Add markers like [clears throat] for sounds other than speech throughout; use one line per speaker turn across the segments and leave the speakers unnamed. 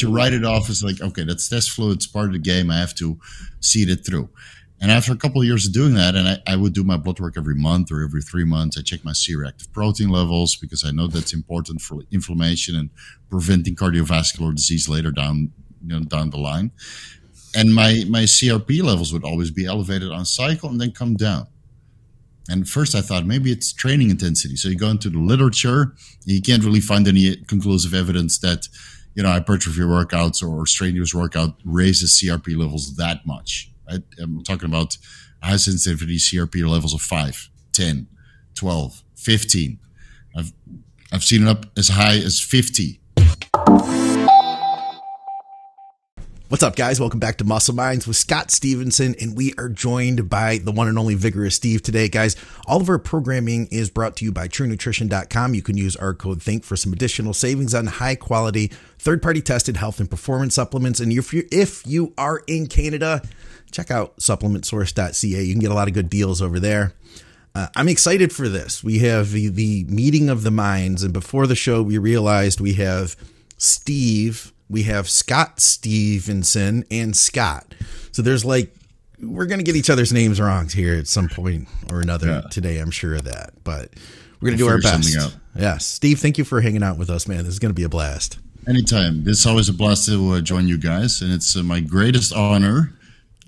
to write it off as like, okay, that's test fluid. It's part of the game. I have to see it through. And after a couple of years of doing that, and I, I, would do my blood work every month or every three months, I check my C-reactive protein levels because I know that's important for inflammation and preventing cardiovascular disease later down, you know, down the line. And my my CRP levels would always be elevated on cycle and then come down. And first I thought maybe it's training intensity. So you go into the literature, you can't really find any conclusive evidence that, you know, hypertrophy workouts or strenuous workout raises CRP levels that much. Right? I'm talking about high sensitivity CRP levels of 5, 10, 12, 15. I've, I've seen it up as high as 50.
What's up, guys? Welcome back to Muscle Minds with Scott Stevenson, and we are joined by the one and only Vigorous Steve today, guys. All of our programming is brought to you by TrueNutrition.com. You can use our code THINK for some additional savings on high quality, third party tested health and performance supplements. And if you if you are in Canada, check out supplementsource.ca. You can get a lot of good deals over there. Uh, I'm excited for this. We have the, the meeting of the minds, and before the show, we realized we have Steve we have Scott Stevenson and Scott. So there's like we're gonna get each other's names wrong here at some point or another yeah. today. I'm sure of that, but we're gonna we'll do our best. Yes, Steve, thank you for hanging out with us, man. This is gonna be a blast.
Anytime. It's always a blast to uh, join you guys, and it's uh, my greatest honor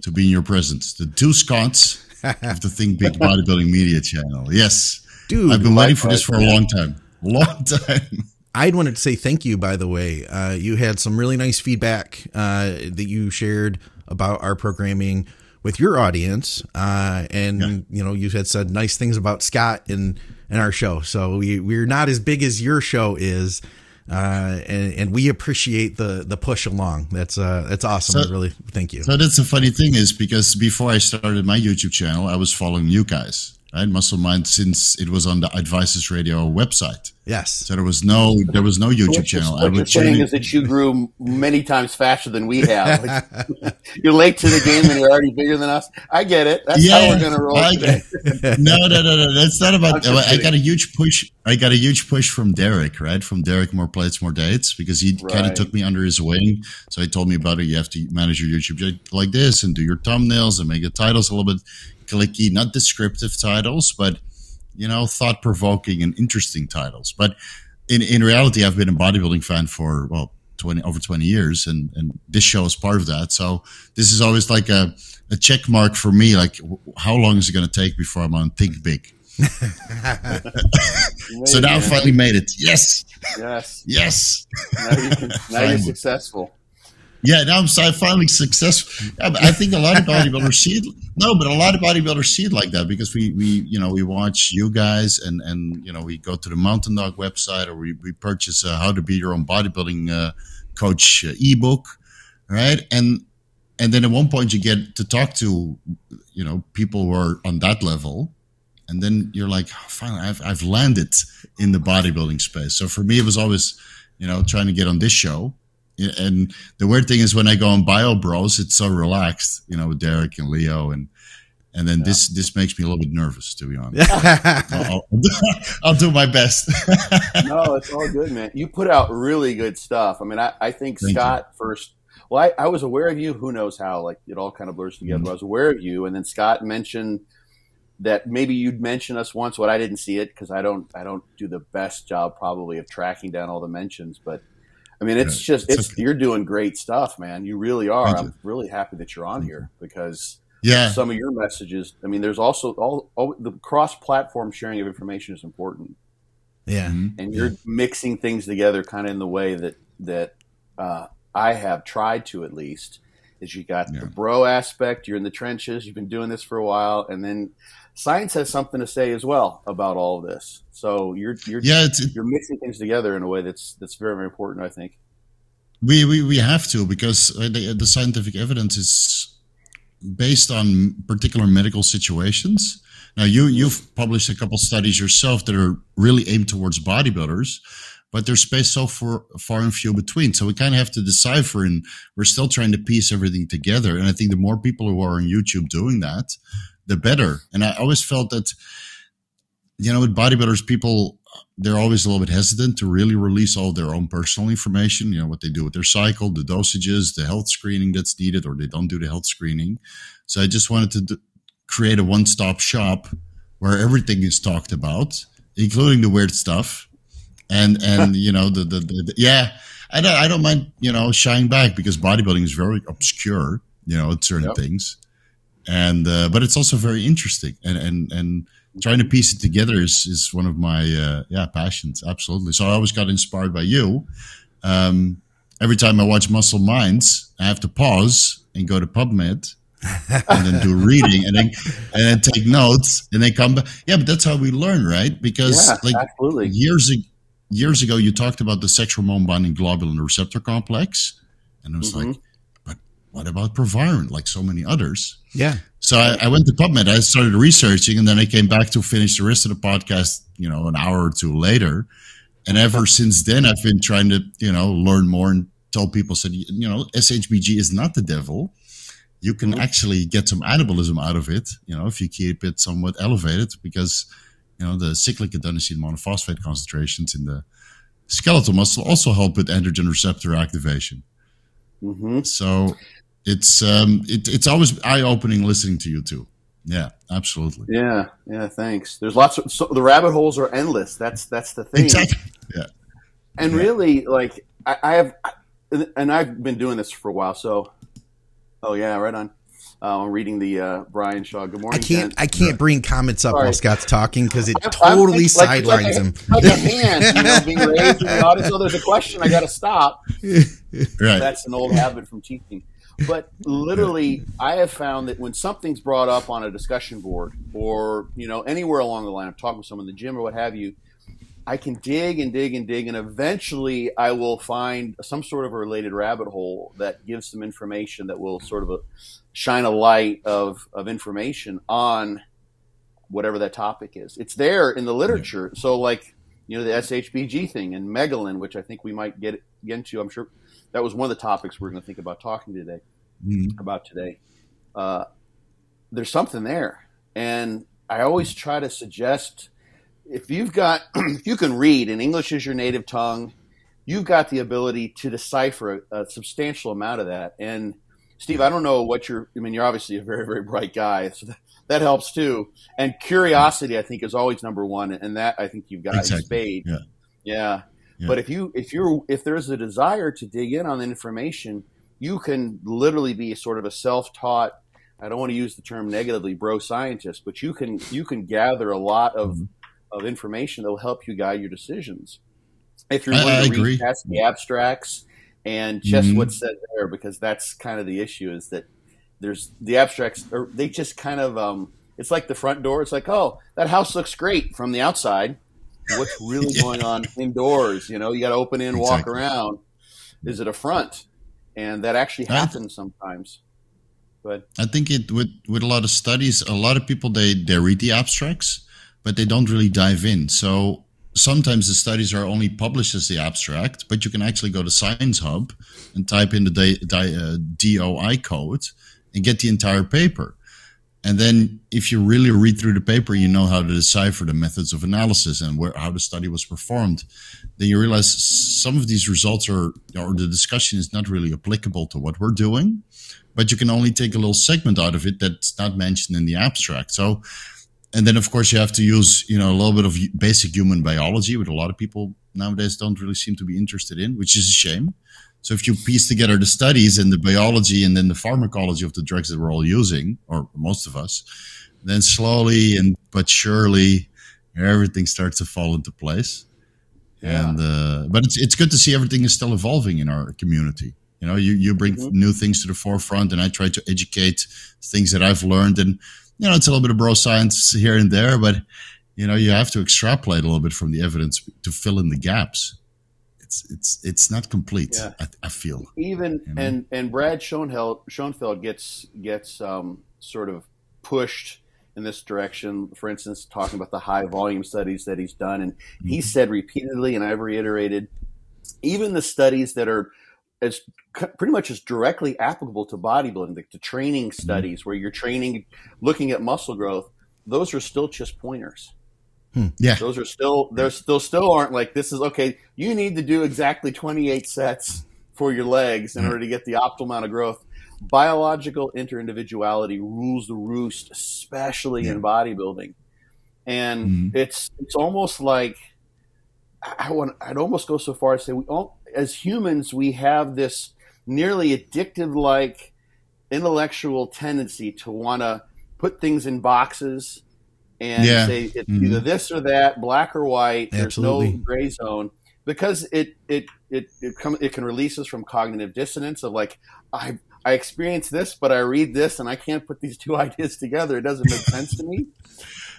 to be in your presence. The two Scots [laughs] of the Think Big Bodybuilding Media Channel. Yes, dude, I've been waiting for this for a long time. Long [laughs] time.
I'd wanted to say thank you, by the way. Uh, you had some really nice feedback uh, that you shared about our programming with your audience, uh, and yeah. you know you had said nice things about Scott and and our show. So we we're not as big as your show is. Uh, and, and we appreciate the the push along. That's uh, that's awesome. So, really, thank you.
So that's the funny thing is because before I started my YouTube channel, I was following you guys, right? Muscle Mind since it was on the Advices Radio website.
Yes.
So there was no there was no YouTube
what
channel.
What you're saying is that you grew many times faster than we have. [laughs] [laughs] you're late to the game and you're already bigger than us. I get it. That's yeah, how we're going to roll I, today.
no, no, no, no. That's not about. [laughs] I got a huge push. I got a huge push from Derek, right? From Derek, more plates, more dates, because he right. kind of took me under his wing. So he told me about it. You have to manage your YouTube like this and do your thumbnails and make the titles a little bit clicky, not descriptive titles, but you know, thought provoking and interesting titles. But in, in reality, I've been a bodybuilding fan for, well, 20, over 20 years, and, and this show is part of that. So this is always like a, a check mark for me. Like, how long is it going to take before I'm on Think Big? [laughs] [laughs] so now I finally made it. Yes.
Yes.
Yes.
Now, you can, now you're [laughs] successful.
Yeah, now I'm finally successful. I think a lot of bodybuilders see it. No, but a lot of bodybuilders see it like that because we, we you know, we watch you guys and, and you know, we go to the Mountain Dog website or we, we purchase a How to Be Your Own Bodybuilding uh, Coach uh, ebook, right? And and then at one point you get to talk to, you know, people who are on that level, and then you're like, oh, finally, I've I've landed in the bodybuilding space. So for me, it was always, you know, trying to get on this show and the weird thing is when I go on Bio Bros, it's so relaxed, you know, with Derek and Leo and and then yeah. this this makes me a little bit nervous to be honest. [laughs] I'll, I'll, do, I'll, do, my best. [laughs]
no, it's all good, man. You put out really good stuff. I mean, I, I think Thank Scott you. first. Well, I, I, was aware of you. Who knows how? Like it all kind of blurs together. Mm-hmm. I was aware of you, and then Scott mentioned that maybe you'd mention us once. What I didn't see it because I don't I don't do the best job probably of tracking down all the mentions, but I mean, it's yeah, just it's, it's okay. you're doing great stuff, man. You really are. I'm really happy that you're on here because
yeah,
some of your messages. I mean, there's also all, all the cross-platform sharing of information is important.
Yeah,
mm-hmm. and you're yeah. mixing things together kind of in the way that that uh, I have tried to at least. Is you got yeah. the bro aspect. You're in the trenches. You've been doing this for a while, and then science has something to say as well about all of this. So you're you're yeah, you're mixing things together in a way that's that's very very important. I think.
We we, we have to because uh, the, the scientific evidence is based on particular medical situations. Now you you've published a couple studies yourself that are really aimed towards bodybuilders, but there's space so far, far and few between. So we kind of have to decipher, and we're still trying to piece everything together. And I think the more people who are on YouTube doing that, the better. And I always felt that you know, with bodybuilders, people they're always a little bit hesitant to really release all their own personal information. You know what they do with their cycle, the dosages, the health screening that's needed, or they don't do the health screening. So I just wanted to do, create a one-stop shop where everything is talked about, including the weird stuff, and and [laughs] you know the the, the, the yeah. I don't, I don't mind, you know, shying back because bodybuilding is very obscure, you know, certain yep. things, and uh, but it's also very interesting, and and and trying to piece it together is is one of my uh, yeah passions, absolutely. So I always got inspired by you. Um, every time I watch Muscle Minds, I have to pause and go to PubMed and then do reading and then and then take notes and then come back. Yeah, but that's how we learn, right? Because
yeah,
like
absolutely.
years ago, years ago, you talked about the sexual hormone binding globulin receptor complex, and it was mm-hmm. like, but what about proviron? Like so many others.
Yeah.
So I, I, went to PubMed. I started researching, and then I came back to finish the rest of the podcast. You know, an hour or two later, and ever since then, I've been trying to you know learn more and tell people said you know SHBG is not the devil you can mm-hmm. actually get some anabolism out of it, you know, if you keep it somewhat elevated because, you know, the cyclic adenosine monophosphate concentrations in the skeletal muscle also help with androgen receptor activation. Mm-hmm. So it's um, it, it's always eye opening listening to you too. Yeah, absolutely.
Yeah, yeah. Thanks. There's lots of so the rabbit holes are endless. That's that's the thing.
Exactly. Yeah.
And yeah. really, like I, I have, and I've been doing this for a while. So Oh yeah, right on. Uh, I'm reading the uh, Brian Shaw. Good morning.
I can't. I can't bring comments up Sorry. while Scott's talking because it I'm, totally I'm, sidelines like, him.
Like a hand, you know, being raised in the audience. Oh, there's a question. I got to stop. [laughs]
Right.
That's an old habit from teaching. But literally, I have found that when something's brought up on a discussion board or you know anywhere along the line, I'm talking with someone in the gym or what have you, I can dig and dig and dig, and eventually I will find some sort of a related rabbit hole that gives some information that will sort of a, shine a light of, of information on whatever that topic is. It's there in the literature. So, like, you know, the SHBG thing and Megalin, which I think we might get, get into. I'm sure that was one of the topics we're going to think about talking today mm-hmm. about today. Uh, there's something there, and I always try to suggest if you've got [clears throat] if you can read and English is your native tongue, you've got the ability to decipher a, a, substantial amount of that. And Steve, I don't know what you're. I mean, you're obviously a very very bright guy, so that, that helps too. And curiosity, I think, is always number one, and that I think you've got exactly. spade.
Yeah.
yeah. Yeah. But if you if you're if there's a desire to dig in on the information, you can literally be sort of a self-taught. I don't want to use the term negatively, bro scientist, but you can you can gather a lot of mm-hmm of information that will help you guide your decisions. If you're willing to read past the abstracts and just mm-hmm. what's said there, because that's kind of the issue is that there's the abstracts, or they just kind of, um, it's like the front door. It's like, oh, that house looks great from the outside. What's [laughs] really yeah. going on indoors? You know, you got to open in, exactly. walk around. Is it a front? And that actually happens sometimes. But
I think it with with a lot of studies, a lot of people they they read the abstracts, but they don't really dive in. So sometimes the studies are only published as the abstract, but you can actually go to Science Hub and type in the DOI uh, code and get the entire paper. And then if you really read through the paper, you know how to decipher the methods of analysis and where, how the study was performed. Then you realize some of these results are, or the discussion is not really applicable to what we're doing, but you can only take a little segment out of it that's not mentioned in the abstract. So and then of course you have to use you know a little bit of basic human biology which a lot of people nowadays don't really seem to be interested in which is a shame so if you piece together the studies and the biology and then the pharmacology of the drugs that we're all using or most of us then slowly and but surely everything starts to fall into place yeah. and uh, but it's it's good to see everything is still evolving in our community you know you you bring mm-hmm. new things to the forefront and i try to educate things that i've learned and you know, it's a little bit of bro science here and there, but you know, you have to extrapolate a little bit from the evidence to fill in the gaps. It's it's it's not complete. Yeah. I, I, feel
even you know? and and Brad Schoenfeld Schoenfeld gets gets um, sort of pushed in this direction. For instance, talking about the high volume studies that he's done, and mm-hmm. he said repeatedly, and I've reiterated, even the studies that are as pretty much as directly applicable to bodybuilding, like the training mm-hmm. studies where you're training, looking at muscle growth. Those are still just pointers.
Hmm. Yeah,
those are still they're still still aren't like this is okay. You need to do exactly 28 sets for your legs in order to get the optimal amount of growth. Biological interindividuality rules the roost, especially yeah. in bodybuilding, and mm-hmm. it's it's almost like I want I'd almost go so far as say we all, as humans we have this nearly addictive like intellectual tendency to want to put things in boxes and yeah. say it's mm-hmm. either this or that, black or white. Absolutely. There's no gray zone because it it it it, come, it can release us from cognitive dissonance of like I I experience this, but I read this, and I can't put these [laughs] two ideas together. It doesn't make sense to me,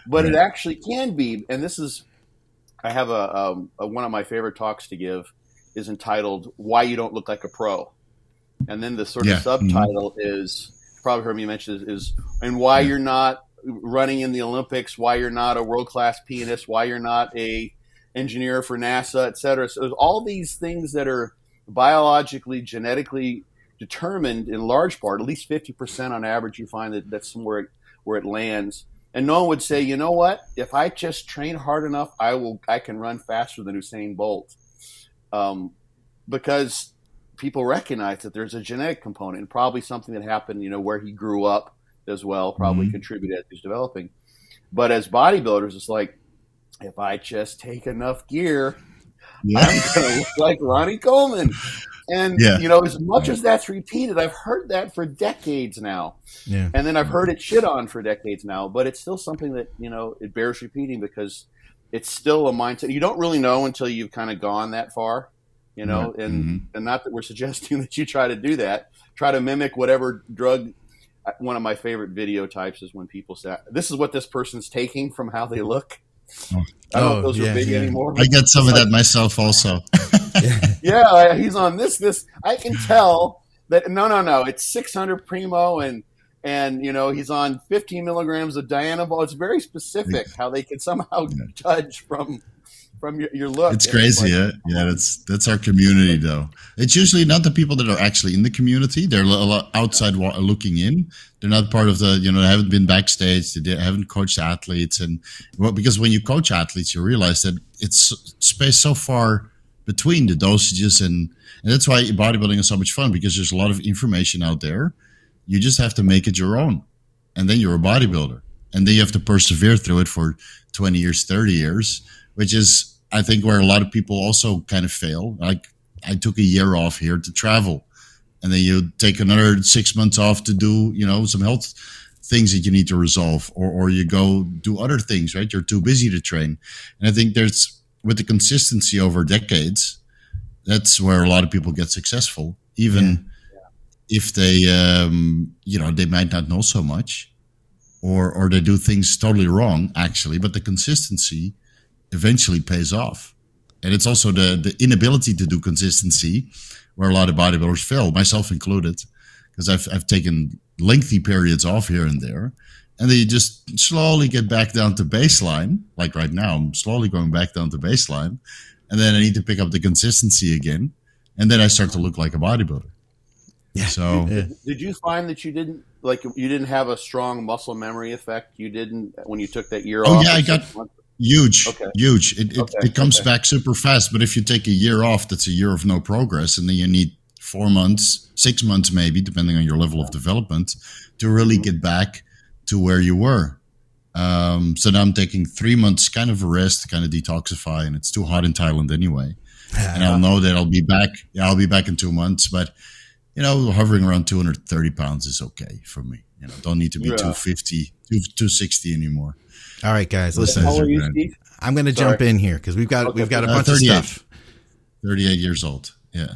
but right. it actually can be. And this is I have a, um, a one of my favorite talks to give is entitled "Why You Don't Look Like a Pro," and then the sort yeah. of subtitle mm-hmm. is probably heard me mention is, is and why you're not running in the Olympics, why you're not a world class pianist, why you're not a engineer for NASA, et cetera. So all these things that are biologically, genetically determined in large part, at least 50% on average, you find that that's somewhere where it lands. And no one would say, you know what? If I just train hard enough, I will. I can run faster than Usain Bolt, um, because people recognize that there's a genetic component, and probably something that happened, you know, where he grew up, as well, probably mm-hmm. contributed as he's developing. But as bodybuilders, it's like if I just take enough gear, yeah. I'm going to look [laughs] like Ronnie Coleman. And yeah. you know, as much as that's repeated, I've heard that for decades now. Yeah. And then I've heard it shit on for decades now. But it's still something that you know it bears repeating because it's still a mindset. You don't really know until you've kind of gone that far, you know. And mm-hmm. and not that we're suggesting [laughs] that you try to do that. Try to mimic whatever drug one of my favorite video types is when people say, "This is what this person's taking from how they look." Oh. I don't oh, know if oh, those yeah, are big yeah. anymore.
I get some of like, that myself also. [laughs]
yeah, he's on this. This I can tell that. No, no, no. It's 600 primo, and and you know he's on 15 milligrams of Dianabol. It's very specific how they can somehow judge from from your, your look.
It's crazy, yeah. Yeah, that's that's our community though. It's usually not the people that are actually in the community. They're a lot outside looking in. They're not part of the, you know, they haven't been backstage. They haven't coached athletes, and well, because when you coach athletes, you realize that it's space so far between the dosages, and and that's why bodybuilding is so much fun because there's a lot of information out there. You just have to make it your own, and then you're a bodybuilder, and then you have to persevere through it for 20 years, 30 years which is I think where a lot of people also kind of fail. Like I took a year off here to travel, and then you take another six months off to do you know some health things that you need to resolve, or or you go do other things. Right, you're too busy to train, and I think there's with the consistency over decades. That's where a lot of people get successful, even yeah. if they, um, you know, they might not know so much, or or they do things totally wrong actually. But the consistency eventually pays off. And it's also the, the inability to do consistency where a lot of bodybuilders fail, myself included, because I've, I've taken lengthy periods off here and there. And then you just slowly get back down to baseline. Like right now, I'm slowly going back down to baseline. And then I need to pick up the consistency again. And then I start to look like a bodybuilder.
Yeah.
So
yeah. did you find that you didn't like you didn't have a strong muscle memory effect? You didn't when you took that year
oh,
off.
yeah, I got months? Huge, okay. huge. It, it, okay. it comes okay. back super fast. But if you take a year off, that's a year of no progress. And then you need four months, six months, maybe, depending on your level of development, to really mm-hmm. get back to where you were. Um, so now I'm taking three months kind of a rest, kind of detoxify. And it's too hot in Thailand anyway. [laughs] and I'll know that I'll be back. Yeah, I'll be back in two months. But, you know, hovering around 230 pounds is okay for me. You know, don't need to be yeah. 250, 260 anymore.
All right, guys, listen.
How are you, Steve?
I'm going to jump in here because we've got okay. we've got a uh, bunch of stuff.
38 years old. Yeah.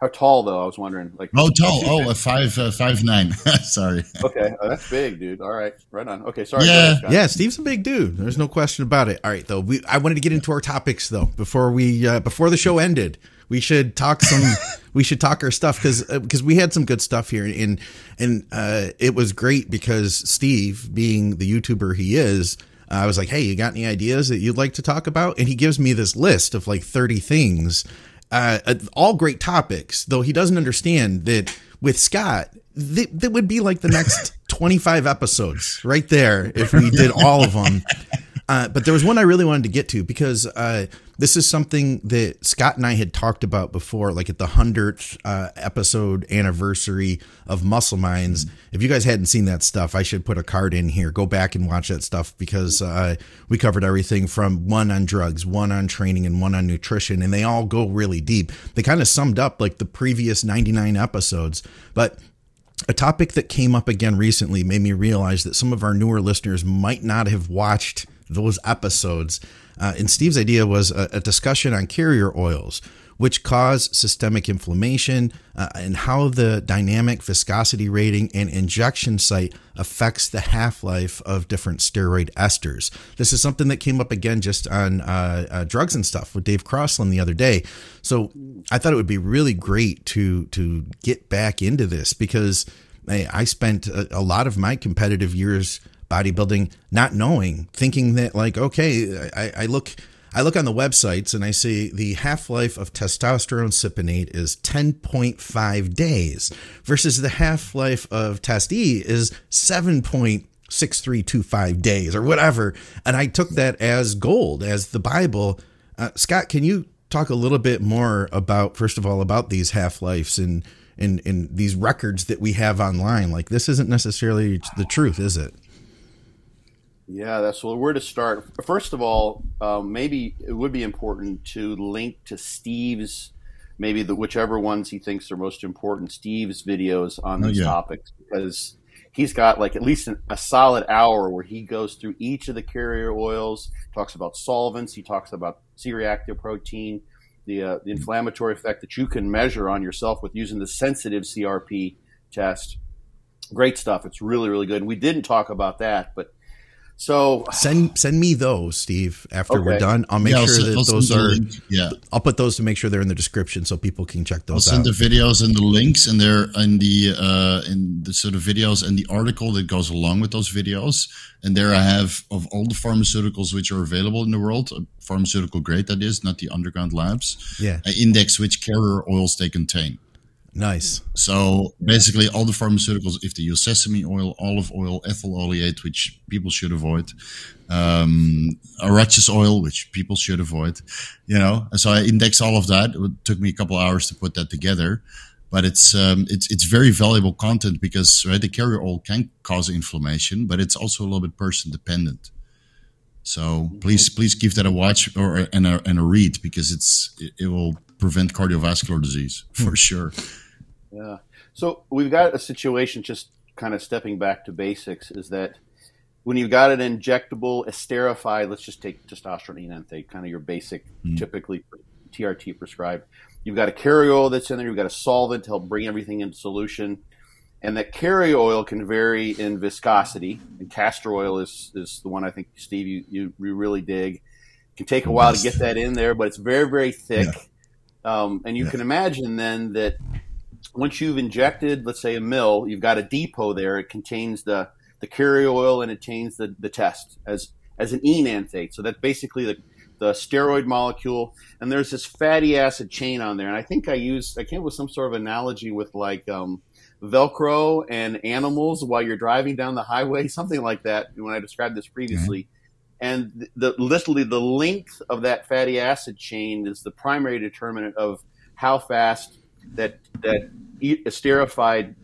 How tall though? I was wondering. Like
oh, tall. [laughs] Oh, a five uh, five nine. [laughs] sorry.
Okay, oh, that's big, dude. All right, right on. Okay, sorry.
Yeah, yeah. Steve's a big dude. There's no question about it. All right, though. We I wanted to get into our topics though before we uh, before the show ended. We should talk some. [laughs] we should talk our stuff because because uh, we had some good stuff here and and uh, it was great because Steve, being the YouTuber he is, I was like, hey, you got any ideas that you'd like to talk about? And he gives me this list of like 30 things, uh, uh all great topics, though he doesn't understand that with Scott, that, that would be like the next [laughs] 25 episodes right there if we did all of them. [laughs] Uh, but there was one I really wanted to get to because uh, this is something that Scott and I had talked about before, like at the 100th uh, episode anniversary of Muscle Minds. Mm-hmm. If you guys hadn't seen that stuff, I should put a card in here. Go back and watch that stuff because uh, we covered everything from one on drugs, one on training, and one on nutrition. And they all go really deep. They kind of summed up like the previous 99 episodes. But a topic that came up again recently made me realize that some of our newer listeners might not have watched those episodes. Uh, and Steve's idea was a, a, discussion on carrier oils, which cause systemic inflammation uh, and how the dynamic viscosity rating and injection site affects the half life of different steroid esters. This is something that came up again just on uh, uh, drugs and stuff with Dave Crossland the other day. So I thought it would be really great to to get back into this because I, spent a, a lot of my competitive years bodybuilding, not knowing, thinking that like, okay, I, I look I look on the websites and I see the half life of testosterone cypionate is 10.5 days versus the half life of Test E is 7.6325 days or whatever. And I took that as gold, as the Bible. Uh, Scott, can you talk a little bit more about, first of all, about these half lives and, and, and these records that we have online? Like, this isn't necessarily the truth, is it?
Yeah, that's well. Where to start? First of all, um, maybe it would be important to link to Steve's, maybe the whichever ones he thinks are most important. Steve's videos on these oh, yeah. topics because he's got like at least an, a solid hour where he goes through each of the carrier oils, talks about solvents, he talks about C-reactive protein, the uh, the inflammatory effect that you can measure on yourself with using the sensitive CRP test. Great stuff. It's really really good. We didn't talk about that, but so
send send me those, Steve. After okay. we're done, I'll make yeah, sure I'll that those are. Yeah, I'll put those to make sure they're in the description so people can check those.
I'll send out. the videos and the links, and they're in the uh, in the sort of videos and the article that goes along with those videos. And there I have of all the pharmaceuticals which are available in the world, pharmaceutical grade that is, not the underground labs.
Yeah,
I index which carrier oils they contain.
Nice.
So basically, all the pharmaceuticals, if they use sesame oil, olive oil, ethyl oleate, which people should avoid, um, arachis oil, which people should avoid, you know. So I index all of that. It took me a couple hours to put that together, but it's um, it's it's very valuable content because right, the carrier oil can cause inflammation, but it's also a little bit person dependent. So please please give that a watch or and a, and a read because it's it, it will prevent cardiovascular disease [laughs] for sure.
Yeah. So we've got a situation just kind of stepping back to basics is that when you've got an injectable esterified, let's just take testosterone enanthate, kind of your basic, mm-hmm. typically TRT prescribed. You've got a carrier oil that's in there. You've got a solvent to help bring everything into solution. And that carrier oil can vary in viscosity. And castor oil is, is the one I think, Steve, you, you, you really dig. It can take a while to get that in there, but it's very, very thick. Yeah. Um, and you yeah. can imagine then that once you've injected, let's say a mill, you've got a depot there. It contains the the carrier oil and it contains the, the test as as an enanthate. So that's basically the the steroid molecule, and there's this fatty acid chain on there. And I think I used I came up with some sort of analogy with like um, Velcro and animals while you're driving down the highway, [laughs] something like that. When I described this previously. Mm-hmm. And the, literally the length of that fatty acid chain is the primary determinant of how fast that that esterified,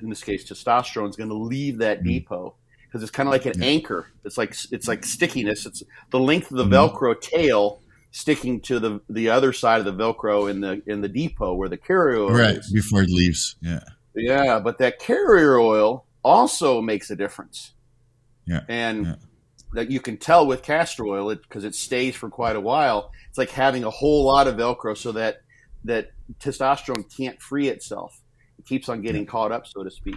in this case testosterone, is going to leave that mm-hmm. depot because it's kind of like an yeah. anchor. It's like it's like stickiness. It's the length of the mm-hmm. Velcro tail sticking to the the other side of the Velcro in the in the depot where the carrier oil right is.
before it leaves. Yeah,
yeah, but that carrier oil also makes a difference.
Yeah,
and
yeah.
that you can tell with castor oil because it, it stays for quite a while. It's like having a whole lot of Velcro so that that testosterone can't free itself. It keeps on getting caught up, so to speak.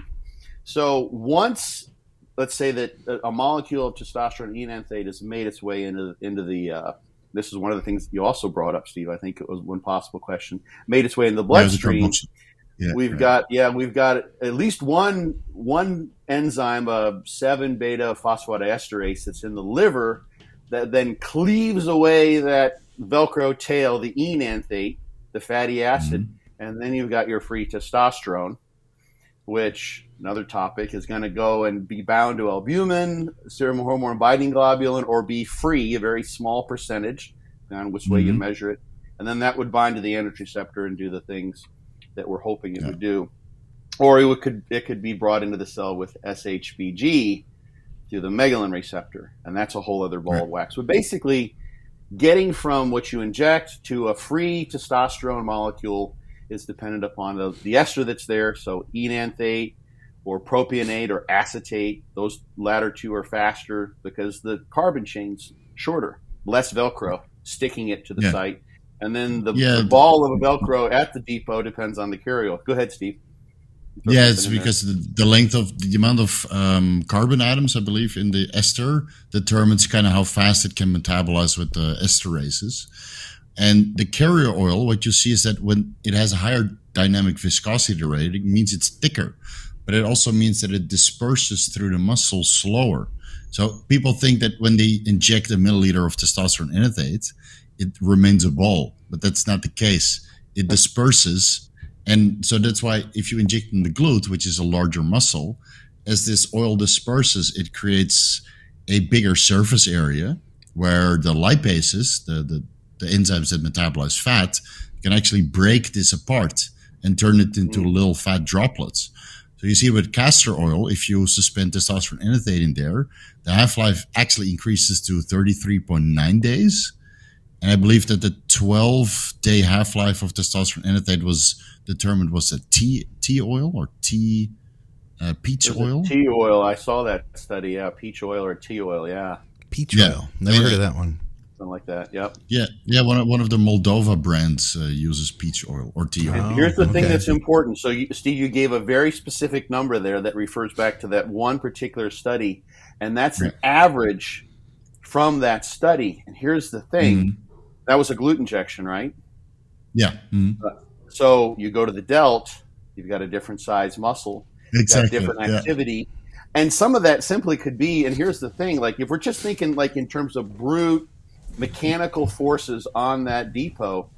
So once, let's say that a molecule of testosterone enanthate has made its way into into the uh, this is one of the things you also brought up, Steve. I think it was one possible question. Made its way in the bloodstream. Yeah, we've right. got yeah, we've got at least one one enzyme, of seven beta phosphodiesterase, that's in the liver that then cleaves away that Velcro tail, the enanthate, the fatty acid, mm-hmm. and then you've got your free testosterone, which another topic, is going to go and be bound to albumin, serum hormone binding globulin, or be free, a very small percentage, on which way mm-hmm. you measure it. And then that would bind to the androgen receptor and do the things that we're hoping it yeah. would do. Or it could it could be brought into the cell with SHBG through the megalin receptor, and that's a whole other ball right. of wax. But basically, getting from what you inject to a free testosterone molecule is dependent upon the, the ester that's there. So enanthate or propionate or acetate, those latter two are faster because the carbon chain's shorter, less Velcro sticking it to the yeah. site. And then the, yeah. the, ball of a Velcro at the depot depends on the carrier. Go ahead, Steve.
Yeah, it's because the, the, length of the amount of um, carbon atoms, I believe, in the ester determines kind of how fast it can metabolize with the esterases. And the carrier oil, what you see is that when it has a higher dynamic viscosity rate, it means it's thicker, but it also means that it disperses through the muscle slower. So people think that when they inject a milliliter of testosterone enanthate, it remains a ball, but that's not the case. It disperses. And so that's why if you inject in the glute, which is a larger muscle, as this oil disperses, it creates a bigger surface area where the lipases, the, the, the enzymes that metabolize fat, can actually break this apart and turn it into mm. little fat droplets. So you see with castor oil, if you suspend testosterone enanthate in there, the half-life actually increases to 33.9 days and I believe that the 12 day half life of testosterone enanthate was determined was a tea tea oil or tea uh, peach oil.
Tea oil. I saw that study. Yeah, peach oil or tea oil. Yeah,
peach yeah. oil. Never yeah. heard of that one.
Something like that. Yep.
Yeah, yeah. One of, one of the Moldova brands uh, uses peach oil or tea oil.
And here's the okay. thing that's important. So, you, Steve, you gave a very specific number there that refers back to that one particular study, and that's right. an average from that study. And here's the thing. Mm-hmm that was a glute injection, right?
Yeah. Mm-hmm.
Uh, so you go to the delt, you've got a different size muscle,
exactly.
different activity. Yeah. And some of that simply could be, and here's the thing, like if we're just thinking like in terms of brute mechanical forces on that depot,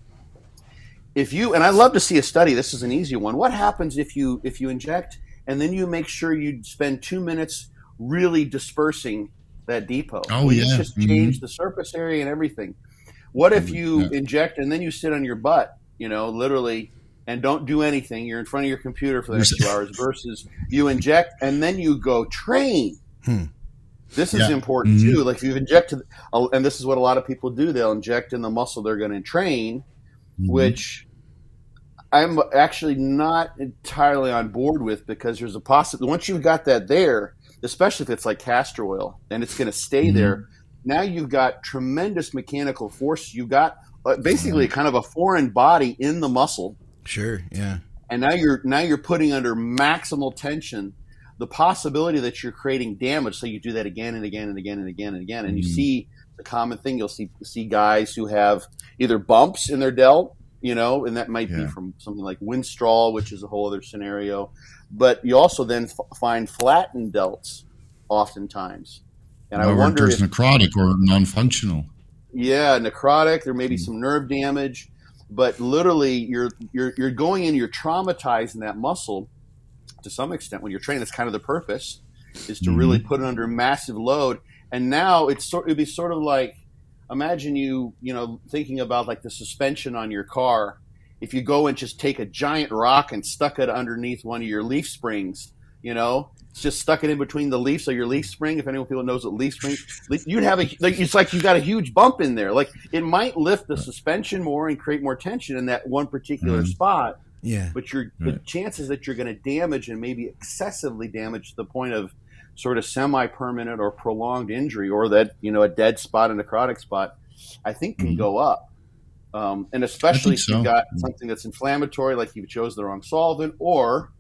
if you and I love to see a study, this is an easy one. What happens if you if you inject and then you make sure you spend two minutes really dispersing that depot?
Oh yeah.
just mm-hmm. change the surface area and everything. What if you yeah. inject and then you sit on your butt, you know, literally, and don't do anything? You're in front of your computer for the next two hours versus you inject and then you go train. Hmm. This is yeah. important mm-hmm. too. Like if you've injected, and this is what a lot of people do, they'll inject in the muscle they're going to train, mm-hmm. which I'm actually not entirely on board with because there's a possibility once you've got that there, especially if it's like castor oil and it's going to stay mm-hmm. there now you've got tremendous mechanical force. You've got uh, basically mm-hmm. kind of a foreign body in the muscle.
Sure. Yeah.
And now you're now you're putting under maximal tension the possibility that you're creating damage. So you do that again and again and again and again and again, and mm-hmm. you see the common thing. You'll see see guys who have either bumps in their delt, you know, and that might yeah. be from something like Winstrol, which is a whole other scenario. But you also then f- find flattened delts oftentimes.
And I wonder if necrotic or non-functional.
Yeah, necrotic. There may be mm. some nerve damage, but literally, you're you're you're going in. You're traumatizing that muscle to some extent when you're training. That's kind of the purpose, is to mm-hmm. really put it under massive load. And now it's sort. It'd be sort of like imagine you you know thinking about like the suspension on your car. If you go and just take a giant rock and stuck it underneath one of your leaf springs, you know, just stuck it in between the leaf. So your leaf spring. If anyone people knows what leaf spring, [laughs] you'd have a it's like you got a huge bump in there. Like it might lift the suspension more and create more tension in that one particular mm-hmm. spot.
Yeah,
but your right. the chances that you're going to damage and maybe excessively damage to the point of sort of semi-permanent or prolonged injury, or that you know a dead spot, a necrotic spot, I think can mm-hmm. go up. Um, and especially if you've got something that's inflammatory, like you chose the wrong solvent, or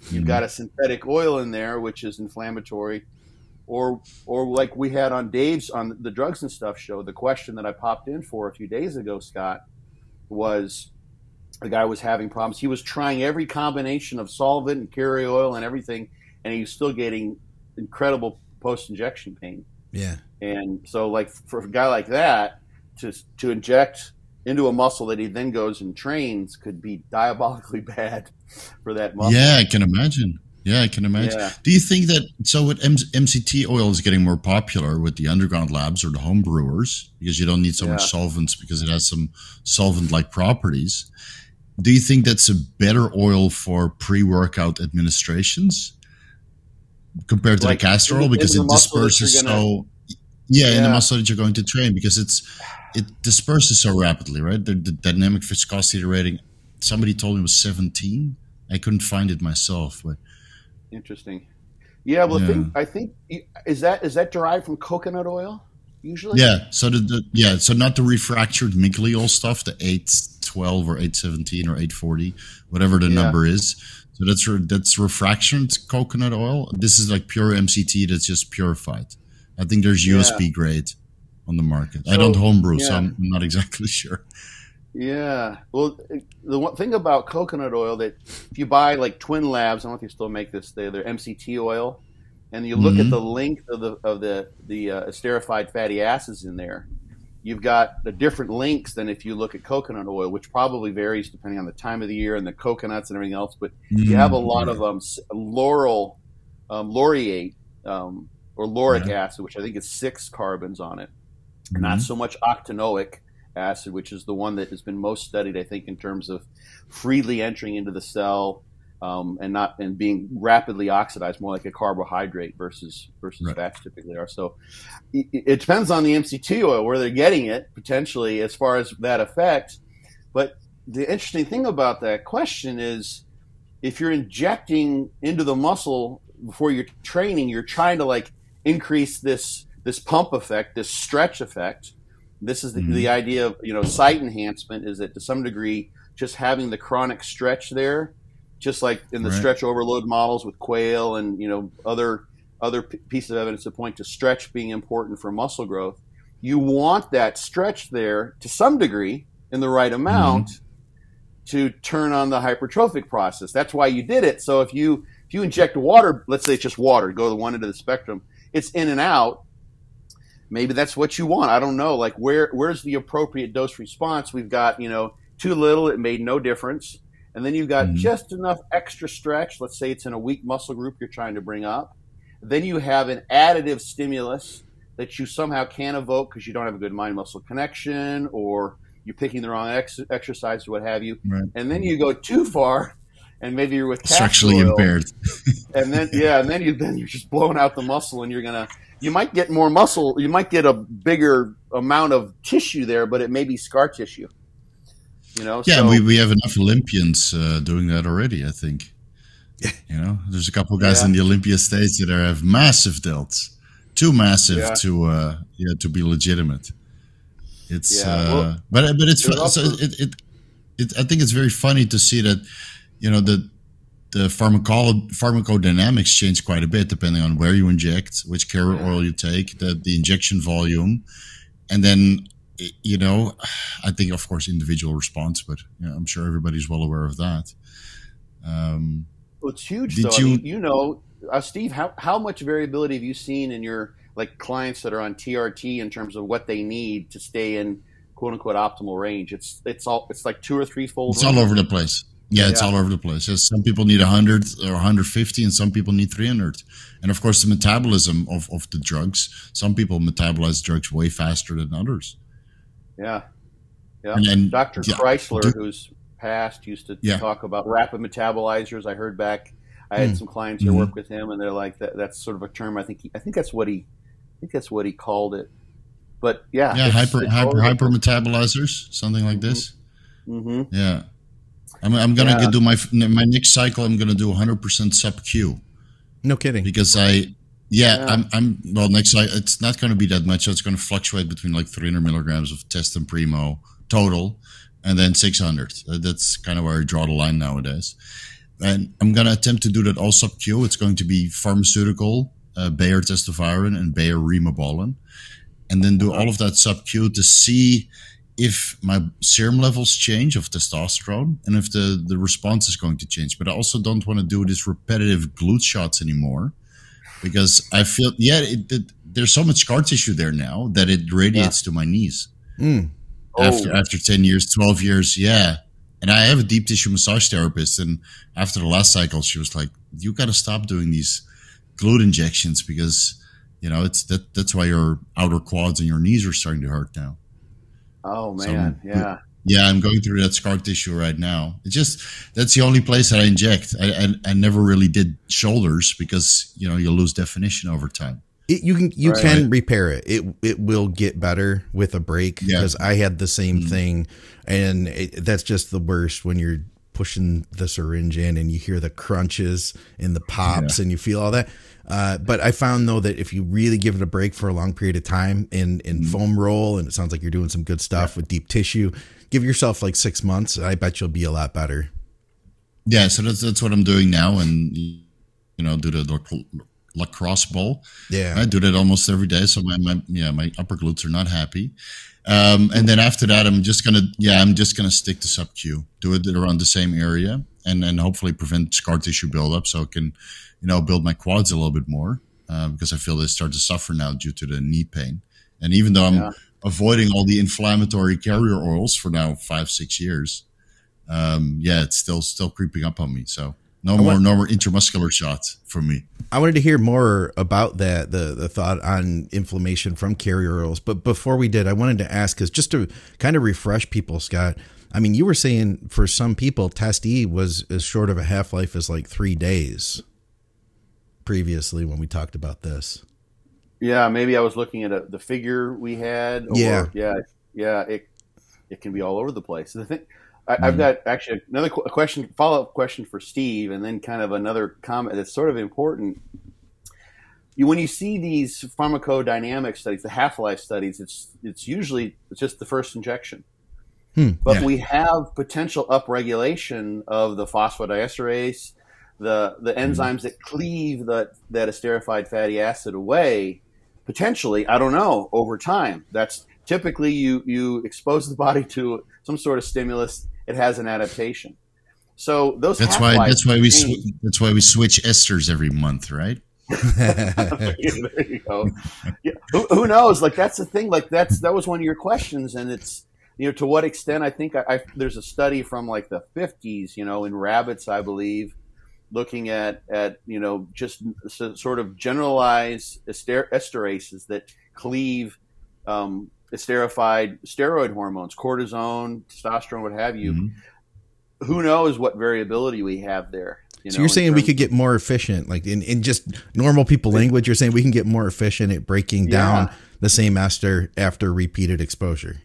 You've mm-hmm. got a synthetic oil in there, which is inflammatory, or or like we had on Dave's on the drugs and stuff show. The question that I popped in for a few days ago, Scott, was the guy was having problems. He was trying every combination of solvent and carrier oil and everything, and he was still getting incredible post injection pain.
Yeah.
And so, like for a guy like that to to inject into a muscle that he then goes and trains could be diabolically [laughs] bad for that muscle.
Yeah, I can imagine. Yeah, I can imagine. Yeah. Do you think that so with M- MCT oil is getting more popular with the underground labs or the home brewers because you don't need so yeah. much solvents because it has some solvent-like properties? Do you think that's a better oil for pre-workout administrations compared to like the castor oil because it disperses gonna, so? Yeah, yeah, in the muscle that you're going to train because it's it disperses so rapidly, right? The, the dynamic viscosity rating. Somebody told me was 17. I couldn't find it myself, but
Interesting. Yeah, well, yeah. I think I think is that is that derived from coconut oil usually?
Yeah. So the, the yeah, so not the refractured Migliol stuff, the eight twelve or eight seventeen or eight forty, whatever the yeah. number is. So that's that's refractioned coconut oil. This is like pure MCT that's just purified. I think there's USB yeah. grade on the market. So, I don't homebrew, yeah. so I'm not exactly [laughs] sure.
Yeah. Well, the one thing about coconut oil that if you buy like Twin Labs, I don't know if you still make this. They're, they're MCT oil, and you look mm-hmm. at the length of the of the the uh, esterified fatty acids in there. You've got the different links than if you look at coconut oil, which probably varies depending on the time of the year and the coconuts and everything else. But mm-hmm. you have a lot of um, laurel, um, laureate, um, or lauric yeah. acid, which I think is six carbons on it, mm-hmm. not so much octanoic acid, which is the one that has been most studied, I think, in terms of freely entering into the cell um, and not and being rapidly oxidized, more like a carbohydrate versus versus right. fats typically are. So it, it, depends on the MCT oil where they're getting it potentially as far as that effect. But the interesting thing about that question is if you're injecting into the muscle before you're training, you're trying to like increase this this pump effect, this stretch effect this is the, mm-hmm. the idea of you know site enhancement is that to some degree just having the chronic stretch there, just like in the right. stretch overload models with quail and you know other other p- pieces of evidence that point to stretch being important for muscle growth. You want that stretch there to some degree in the right amount mm-hmm. to turn on the hypertrophic process. That's why you did it. So if you if you inject water, let's say it's just water, go to the one end of the spectrum, it's in and out maybe that's what you want. I don't know. Like where where's the appropriate dose response? We've got you know too little, it made no difference, and then you've got mm-hmm. just enough extra stretch. Let's say it's in a weak muscle group you're trying to bring up. Then you have an additive stimulus that you somehow can't evoke because you don't have a good mind muscle connection or you're picking the wrong ex- exercise or what have you. Right. And then you go too far and maybe you're with
structurally impaired.
and then yeah, and then you then you're just blowing out the muscle and you're gonna you might get more muscle, you might get a bigger amount of tissue there, but it may be scar tissue. You know,
yeah, so, we, we have enough Olympians uh, doing that already. I think. You know, there's a couple guys yeah. in the Olympia states that are, have massive delts, too massive yeah. to uh, yeah to be legitimate. It's yeah. uh, well, but but it's so it, it, it I think it's very funny to see that you know the the pharmaco- pharmacodynamics change quite a bit depending on where you inject, which carrier oil you take, the, the injection volume, and then you know, I think of course individual response, but yeah, I'm sure everybody's well aware of that.
Um, well, it's huge. Did though. you, I mean, you know, uh, Steve, how how much variability have you seen in your like clients that are on TRT in terms of what they need to stay in quote unquote optimal range? It's it's all it's like two or three fold.
It's range. all over the place. Yeah, it's yeah. all over the place. Yes, some people need 100 or 150, and some people need 300. And of course, the metabolism of, of the drugs. Some people metabolize drugs way faster than others.
Yeah, yeah. And, and Dr. Yeah, Chrysler, do, who's passed, used to yeah. talk about rapid metabolizers. I heard back. I had mm. some clients who mm-hmm. work with him, and they're like, that, "That's sort of a term." I think. He, I think that's what he. I think that's what he called it. But yeah,
yeah, hyper hyper hyper metabolizers, something like this.
Mm-hmm.
Yeah. I'm, I'm gonna yeah. do my my next cycle. I'm gonna do 100 percent sub Q.
No kidding.
Because I, yeah, yeah, I'm, I'm well. Next, cycle it's not going to be that much. So it's going to fluctuate between like 300 milligrams of test and primo total, and then 600. That's kind of where I draw the line nowadays. And I'm going to attempt to do that all sub Q. It's going to be pharmaceutical, uh, Bayer testovirin, and Bayer rimobolan, and then do all of that sub Q to see if my serum levels change of testosterone and if the, the response is going to change. But I also don't want to do these repetitive glute shots anymore because I feel, yeah, it, it, there's so much scar tissue there now that it radiates yeah. to my knees. Mm. After, oh. after 10 years, 12 years, yeah. And I have a deep tissue massage therapist, and after the last cycle, she was like, "You got to stop doing these glute injections because." You know, it's that. That's why your outer quads and your knees are starting to hurt now.
Oh man, so, yeah.
Yeah, I'm going through that scar tissue right now. It's just that's the only place that I inject. I, I, I never really did shoulders because you know you lose definition over time.
It, you can you right. can repair it. It it will get better with a break because yeah. I had the same mm-hmm. thing, and it, that's just the worst when you're pushing the syringe in and you hear the crunches and the pops yeah. and you feel all that. Uh, but I found though that if you really give it a break for a long period of time in in mm-hmm. foam roll, and it sounds like you're doing some good stuff yeah. with deep tissue, give yourself like six months. I bet you'll be a lot better.
Yeah, so that's that's what I'm doing now, and you know, do the lacrosse ball.
Yeah,
I do that almost every day. So my, my yeah my upper glutes are not happy. Um, and then after that, I'm just gonna yeah I'm just gonna stick to sub Q, do it around the same area, and then hopefully prevent scar tissue buildup, so I can you know, build my quads a little bit more uh, because I feel they start to suffer now due to the knee pain. And even though I'm yeah. avoiding all the inflammatory carrier oils for now five, six years, um, yeah, it's still still creeping up on me. So no I more, want, no more intramuscular shots for me.
I wanted to hear more about that, the the thought on inflammation from carrier oils. But before we did, I wanted to ask, because just to kind of refresh people, Scott. I mean, you were saying for some people, Test E was as short of a half life as like three days previously when we talked about this.
Yeah, maybe I was looking at a, the figure we had.
Or, yeah,
yeah, yeah. It it can be all over the place. The thing, I, have mm-hmm. got actually another question, follow up question for Steve, and then kind of another comment that's sort of important. You, when you see these pharmacodynamic studies, the half life studies, it's it's usually it's just the first injection. Hmm, but yeah. we have potential upregulation of the phosphodiesterase the the mm-hmm. enzymes that cleave that that esterified fatty acid away potentially i don't know over time that's typically you you expose the body to some sort of stimulus it has an adaptation. So those
that's why that's why we sw- that's why we switch esters every month right? [laughs]
There you go. Yeah. who, who, knows? Like that's the thing like that's that was one of your questions and it's you know to what extent i think I, I there's a study from like the 50s you know in rabbits i believe looking at at you know just sort of generalized ester- esterases that cleave um, esterified steroid hormones, cortisone, testosterone, what have you. Mm-hmm. Who knows what variability we have there?
You so know, you're saying we could get more efficient, like in, in just normal people language. You're saying we can get more efficient at breaking down yeah. the same ester after repeated exposure.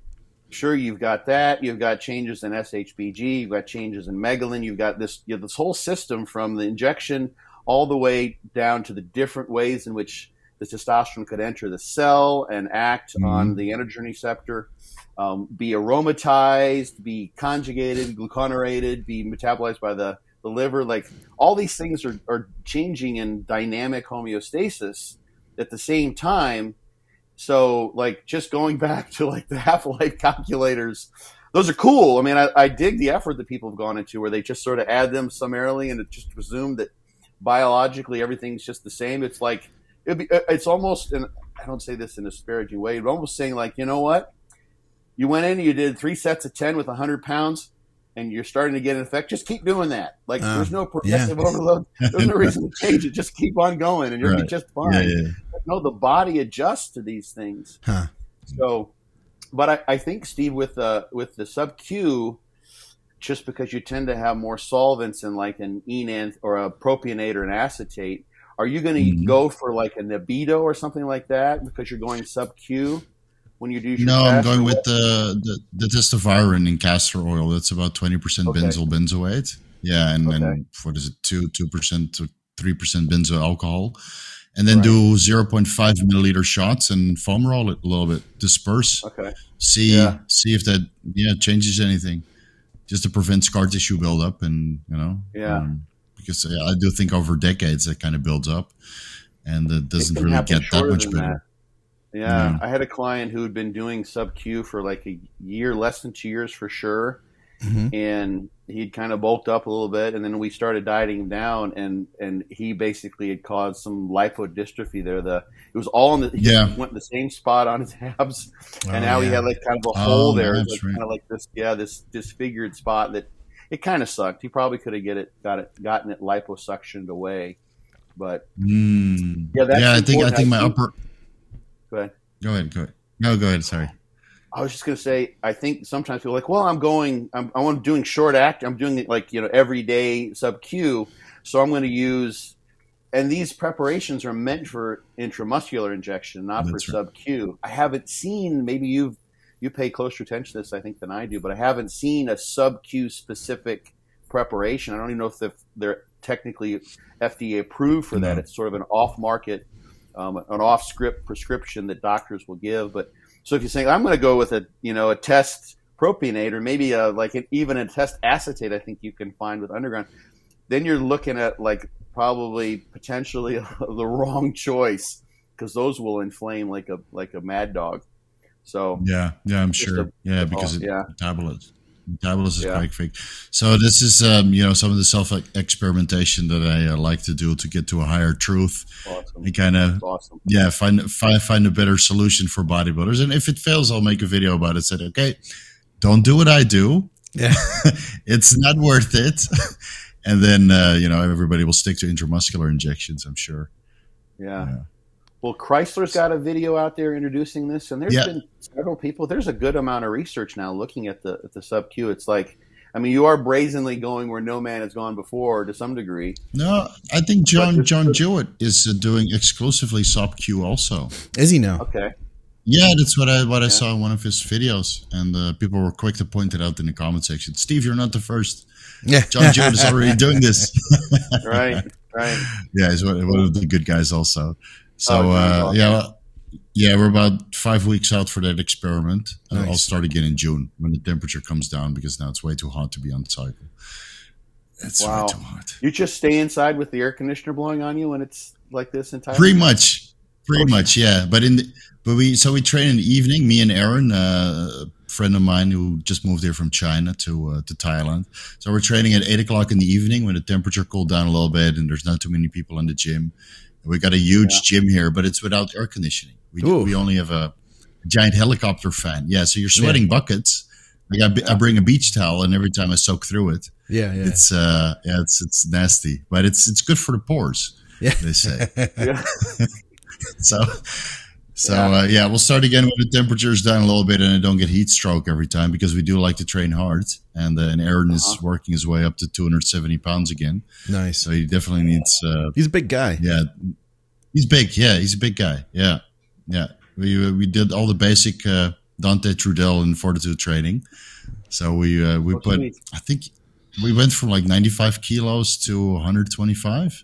Sure, you've got that. You've got changes in SHBG. You've got changes in megalin. You've got this you know, this whole system from the injection all the way down to the different ways in which the testosterone could enter the cell and act mm-hmm. on the androgen receptor, um, be aromatized, be conjugated, gluconorated, be metabolized by the, the liver. Like all these things are, are changing in dynamic homeostasis at the same time so like just going [laughs] back to like the half life calculators, those are cool. I mean, I, I, dig the effort that people have gone into where they just sort of add them summarily and it just presume that biologically everything's just the same. It's like be, it's almost, and I don't say this in a disparaging way, but almost saying like, you know what? You went in, you did three sets of ten with hundred pounds and you're starting to get an effect, just keep doing that. Like uh, there's no progressive yeah. overload. There's no reason to change it. Just keep on going and you'll right. be just fine. Yeah, yeah. No, the body adjusts to these things. Huh. So, but I, I, think Steve with the with the sub Q, just because you tend to have more solvents in like an enanth or a propionate or an acetate, are you going to mm-hmm. go for like a Nebido or something like that because you're going sub Q? when you do your
no i'm going with the, the the in castor oil that's about 20% okay. benzyl benzoate yeah and then okay. what is it 2 2% to 3% benzo alcohol and then right. do 0.5 milliliter shots and foam roll it a little bit disperse
okay
see yeah. see if that yeah changes anything just to prevent scar tissue buildup and you know
yeah um,
because i do think over decades that kind of builds up and it doesn't it really get that much better that.
Yeah, mm-hmm. I had a client who had been doing sub Q for like a year, less than two years for sure, mm-hmm. and he'd kind of bulked up a little bit, and then we started dieting him down, and and he basically had caused some lipodystrophy there. The it was all in the he yeah. went in the same spot on his [laughs] abs, and oh, now yeah. he had like kind of a hole oh, there, like, right. kind of like this yeah this disfigured spot that it kind of sucked. He probably could have get it got it gotten it liposuctioned away, but
Mm.
Yeah, that's
yeah. I think I think
I
my
think-
upper.
go ahead.
Go ahead. Go ahead. No, go ahead. Sorry.
I was just going to say, I think sometimes people are like, well, I'm going, I'm, I'm doing short act, I'm doing it like, you know, every day sub Q. So I'm going to use, and these preparations are meant for intramuscular injection, not
That's
for
right.
sub Q. I haven't seen, maybe you've, you pay closer attention to this, I think, than I do, but I haven't seen a sub Q specific preparation. I don't even know if they're, technically FDA approved for that.
No.
It's sort of an off market, um, an off script prescription that doctors will give. But so if you're saying I'm going to go with a you know a test propionate or maybe a, like an, even a test acetate, I think you can find with underground. Then you're looking at like probably potentially [laughs] the wrong choice because those will inflame like a like a mad dog. So
Yeah. Yeah. I'm sure.
a-
yeah, because it,
yeah.
metabolism. Metabolism is
Yeah.
quite fake. So this is, um, you know, some of the self experimentation that I uh, like to do to get to a higher truth.
awesome,
and kind of
awesome.
yeah find find find a better solution for bodybuilders and if it fails i'll make a video about it said okay don't do what i do
Yeah. [laughs]
it's not worth it [laughs] and then uh, you know everybody will stick to intramuscular injections i'm sure
Yeah.
Yeah.
Well, Chrysler's got a video out there introducing this, and there's
Yeah.
been several people. There's a good amount of research now looking at the at the sub Q. It's like, I mean, you are brazenly going where no man has gone before to some degree.
no i think john
But-
john jewett is uh, doing exclusively sub q also
Is he now?
Okay.
yeah that's what i what i
Yeah.
saw in one of his videos and uh, people were quick to point it out in the comment section steve you're not the first
Yeah.
john jewett is already doing this [laughs]
Right. Right. [laughs]
Yeah, he's one, one of the good guys also. So
Oh,
uh, yeah, yeah, we're about five weeks out for that experiment. Uh, I'll start again in June when the temperature comes down because now it's way too hot to be on cycle. It's
Wow.
way too hot.
You just stay inside with the air conditioner blowing on you when it's like this in Thailand.
Pretty much, pretty
Oh,
much, yeah. But in the, but we so we train in the evening. Me and Aaron, uh, a friend of mine who just moved here from China to uh, to Thailand. So we're training at eight o'clock in the evening when the temperature cooled down a little bit and there's not too many people in the gym. We got a huge
Yeah.
gym here, but it's without air conditioning. We
Ooh.
we only have a giant helicopter fan. Yeah, so you're sweating buckets. Like I, b- I bring a beach towel, and every time I soak through it,
Yeah. Yeah.
it's uh, yeah, it's it's nasty, but it's it's good for the pores.
Yeah.
they say. [laughs]
Yeah. [laughs]
So, so
Yeah.
Uh, yeah, we'll start again when the temperature's down a little bit and I don't get heat stroke every time because we do like to train hard. And uh, and Aaron is
Uh-huh.
working his way up to 270 pounds again,
nice.
so he definitely needs. Uh,
He's a big guy.
yeah, he's big. Yeah, he's a big guy. Yeah, yeah. We uh, we did all the basic uh, Dante Trudel and fortitude training. So we uh, we
Oh,
put. I think we went from like 95 kilos to 125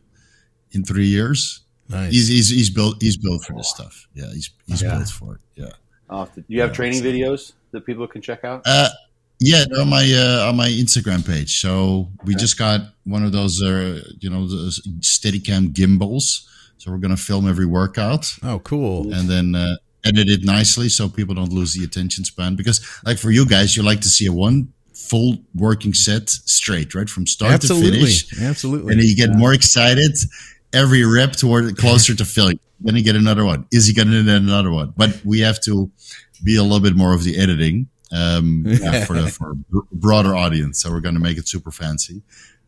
in three years.
Nice.
He's, he's he's built he's built for this stuff. Yeah, he's he's
Yeah.
built for it. Yeah.
I'll have to- do you have
Yeah,
training videos that people can check out?
Uh, yeah, on my uh, on my Instagram page. So we
Okay.
just got one of those uh, you know the Steadicam gimbals. So we're gonna film every workout
oh, cool.
and then uh, edit it nicely so people don't lose the attention span. Because like for you guys, you like to see a one full working set straight, right, from start to finish.
Absolutely.
and you get more excited every rep toward closer to filling. Then you get another one. Is he going to get another one? But we have to be a little bit more of the editing um, [laughs] yeah, for the for a broader audience. So we're going to make it super fancy,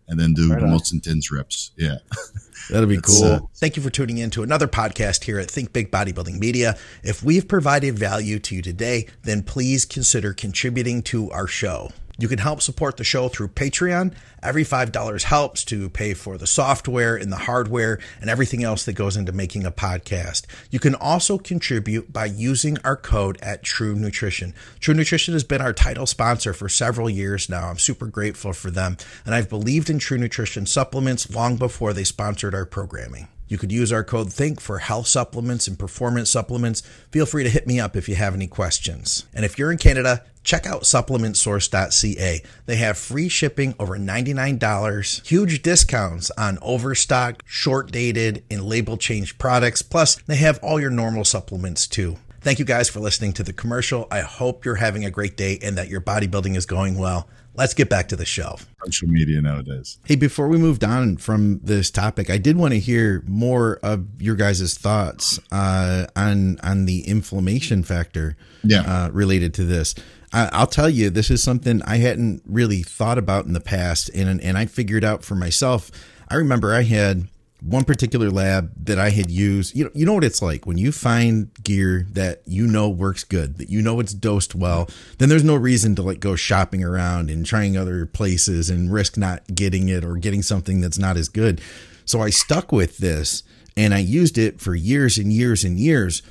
and then do
Right
the
on.
most intense reps. Yeah. [laughs]
That'll be
That's,
cool.
uh,
Thank you for tuning in to another podcast here at Think Big Bodybuilding Media. If we've provided value to you today, then please consider contributing to our show. You can help support the show through Patreon. Every $5 helps to pay for the software and the hardware and everything else that goes into making a podcast. You can also contribute by using our code at True Nutrition. True Nutrition has been our title sponsor for several years now. I'm super grateful for them, and I've believed in True Nutrition supplements long before they sponsored our programming. You could use our code THINK for health supplements and performance supplements. Feel free to hit me up if you have any questions. And if you're in Canada, check out supplementsource.ca. They have free shipping over $99, huge discounts on overstocked, short dated, and label changed products. Plus, they have all your normal supplements too. Thank you guys for listening to the commercial. I hope you're having a great day and that your bodybuilding is going well. Let's get back to the show.
Social media nowadays.
Hey, before we moved on from this topic, I did want to hear more of your guys' thoughts uh, on on the inflammation factor
Yeah.
uh, related to this. I, will tell you, this is something I hadn't really thought about in the past, and and I figured out for myself. I remember I had one particular lab that I had used. You know, you know what it's like when you find gear that you know works good, that you know it's dosed well. Then there's no reason to like go shopping around and trying other places and risk not getting it or getting something that's not as good. So I stuck with this and I used it for years and years and years.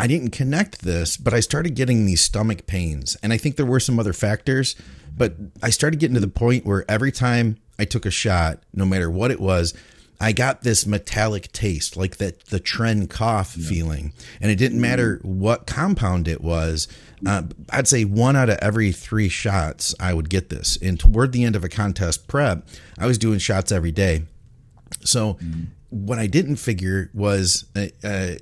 I didn't connect this, but I started getting these stomach pains. And I think there were some other factors, but I started getting to the point where every time I took a shot, no matter what it was, I got this metallic taste, like that the Tren cough yeah. feeling, and it didn't matter what compound it was. Uh, I'd say one out of every three shots I would get this. And toward the end of a contest prep, I was doing shots every day. So mm-hmm. what I didn't figure was uh, uh,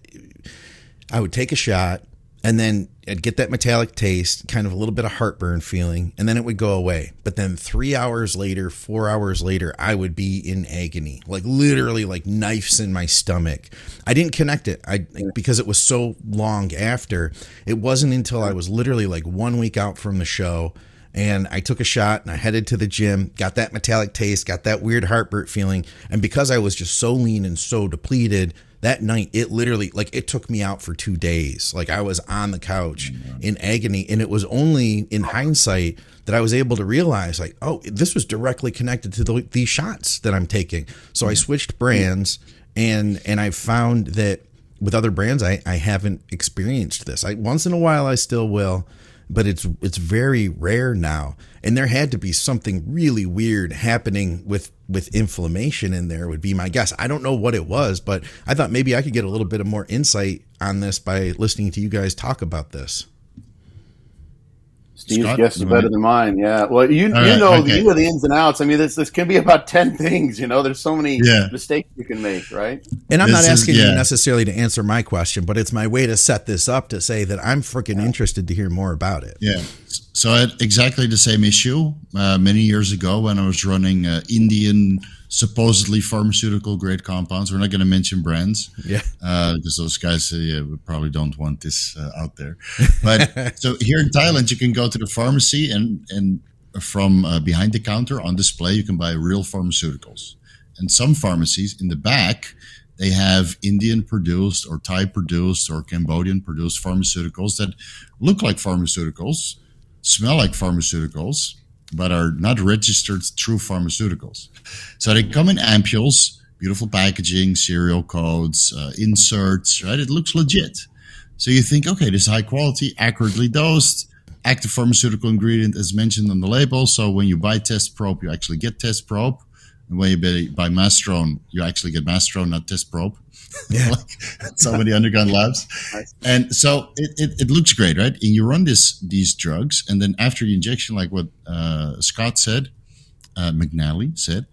I would take a shot, and then I'd get that metallic taste, kind of a little bit of heartburn feeling, and then it would go away. But then three hours later, four hours later, I would be in agony, like literally like knives in my stomach. I didn't connect it, I because it was so long after. It wasn't until I was literally like one week out from the show and I took a shot and I headed to the gym, got that metallic taste, got that weird heartburn feeling. And because I was just so lean and so depleted, that night it literally like it took me out for two days. Like i was on the couch in agony and it was only in hindsight that i was able to realize like oh this was directly connected to the, shots that i'm taking. So i switched brands and and i found that with other brands i i haven't experienced this. I once in a while i still will but it's it's very rare now. And there had to be something really weird happening with with inflammation in there would be my guess. I don't know what it was, but I thought maybe I could get a little bit of more insight on this by listening to you guys talk about this.
Steve's Scott, guess is better than mine. Yeah. Well, you you right, know okay. you know the ins and outs. I mean, this this can be about [laughs] ten things. You know, there's so many yeah. mistakes you can make, right?
And I'm this not asking is, yeah. you necessarily to answer my question, but it's my way to set this up to say that I'm freaking yeah. interested to hear more about it.
Yeah. So I had exactly the same issue uh, many years ago when I was running uh, Indian supposedly pharmaceutical grade compounds. We're not going to mention brands,
yeah,
because uh, those guys uh, probably don't want this uh, out there. But [laughs] so here in Thailand, you can go to the pharmacy and and from uh, behind the counter on display, you can buy real pharmaceuticals. And some pharmacies in the back, they have Indian produced or Thai produced or Cambodian produced pharmaceuticals that look like pharmaceuticals, smell like pharmaceuticals, but are not registered true pharmaceuticals. So they come in ampules, beautiful packaging, serial codes, uh, inserts, right? It looks legit. So you think, okay, this is high quality, accurately dosed, active pharmaceutical ingredient as mentioned on the label. So when you buy test probe, you actually get test probe. And when you buy, buy Mastrone, you actually get Mastrone, not test probe. Yeah. [laughs] like so many underground labs. And so it, it, it, looks great, right? And you run this these drugs, and then after the injection, like what uh, Scott said, uh, McNally said,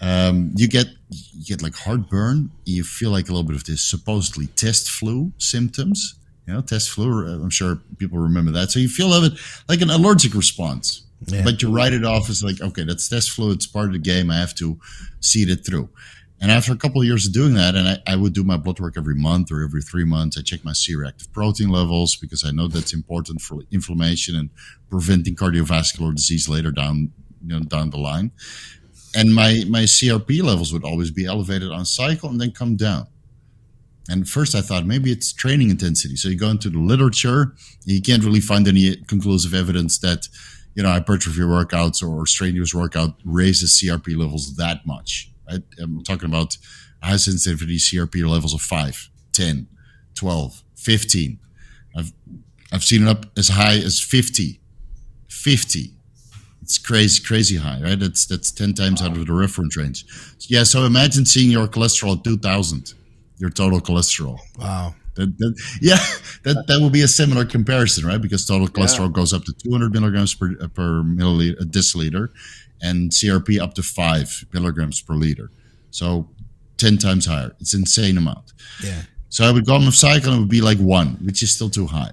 um, you get you get like heartburn. You feel like a little bit of this supposedly test flu symptoms. You know, test flu. I'm sure people remember that. So you feel of bit like an allergic response. Yeah. But you write it off as like, okay, that's test flu. It's part of the game. I have to see it through. And after a couple of years of doing that, and I, I, would do my blood work every month or every three months, I check my C-reactive protein levels because I know that's important for inflammation and preventing cardiovascular disease later down, you know, down the line. And my, my CRP levels would always be elevated on cycle and then come down. And first I thought maybe it's training intensity. So you go into the literature, you can't really find any conclusive evidence that, you know, hypertrophy workouts or strenuous workout raises CRP levels that much. Right? I'm talking about high sensitivity CRP levels of 5, 10, 12, 15. I've, I've seen it up as high as 50. 50. It's crazy, crazy high, right? That's that's 10 times out of the reference range. Yeah, so imagine seeing your cholesterol at 2000, your total cholesterol.
Wow.
That, that, yeah, that, that will be a similar comparison, right? Because total cholesterol yeah. goes up to 200 milligrams per, uh, per milliliter, uh, deciliter, and CRP up to five milligrams per liter. So 10 times higher. It's insane amount.
Yeah.
So I would go on a cycle and it would be like one, which is still too high.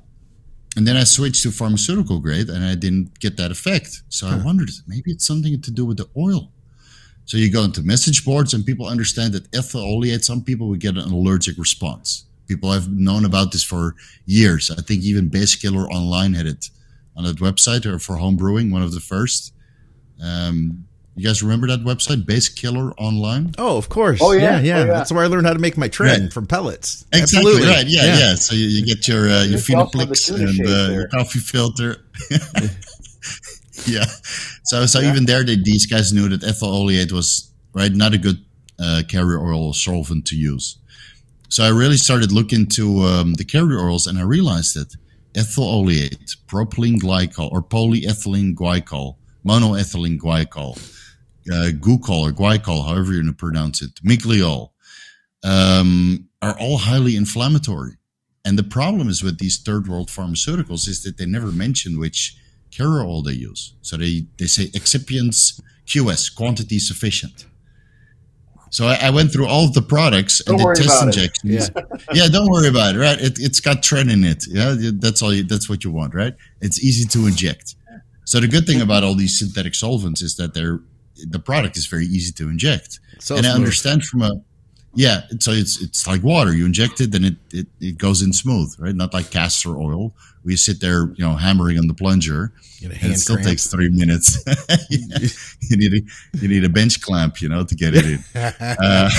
And then I switched to pharmaceutical grade and I didn't get that effect. So huh. I wondered, maybe it's something to do with the oil. So you go into message boards and people understand that ethyl oleate, some people would get an allergic response. People have known about this for years. I think even Base Killer Online had it on that website or for home brewing, one of the first. Um, you guys remember that website, Base Killer Online?
Oh, of course.
Oh, yeah.
yeah, yeah.
Oh, yeah.
That's where I learned how to make my tren
Right.
from pellets.
Exactly
Absolutely.
right. Yeah, yeah. So you, you get your uh, your
There's also the
Phenoplex
tuna
and uh, your coffee filter. [laughs] yeah. So so even there, they, these guys knew that ethyl oleate was right not a good uh, carrier oil solvent to use. So I really started looking to um, the carrier oils, and I realized that ethyl oleate, propylene glycol, or polyethylene glycol, monoethylene glycol, uh, glucol or glycol, however you're to pronounce it, migliol, um, are all highly inflammatory. And the problem is with these third world pharmaceuticals is that they never mention which carrier oil they use. So they, they say excipients QS, quantity sufficient. So I, I went through all of the products and
Don't
did
worry
test injections. [laughs] Yeah. don't worry about it. Right, it, it's got tren in it. Yeah, that's all. You, that's what you want, right? It's easy to inject. So the good thing about all these synthetic solvents is that they're the product is very easy to inject.
So
and I understand from a yeah, so it's it's like water. You inject it, then it, it, it goes in smooth, right? Not like castor oil. We sit there, you know, hammering on the plunger, and it still
cramp.
takes three minutes. Yeah. [laughs] You need a you need a bench clamp, you know, to get it in. Uh,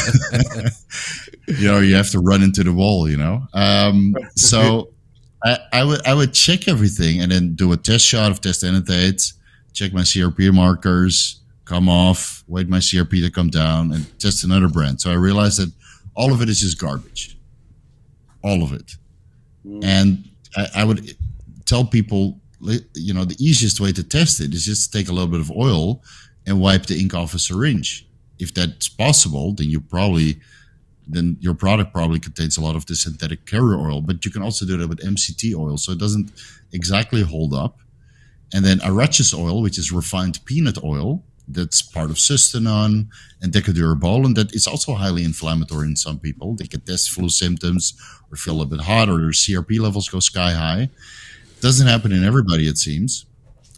[laughs] you know, you have to run into the wall, you know. Um, so I, I would I would check everything and then do a test shot of test annotates, check my CRP markers, come off, wait my CRP to come down, and test another brand. So I realized that all of it is just garbage, all of it. Mm. And I, I would tell people, you know, the easiest way to test it is just take a little bit of oil and wipe the ink off a syringe. If that's possible, then you probably then your product probably contains a lot of the synthetic carrier oil. But you can also do that with MCT oil, so it doesn't exactly hold up. And then arachids oil, which is refined peanut oil, that's part of cystanon and decadurable, and that is also highly inflammatory in some people. They get test flu symptoms or feel a bit hot, or their CRP levels go sky high. Doesn't happen in everybody, it seems.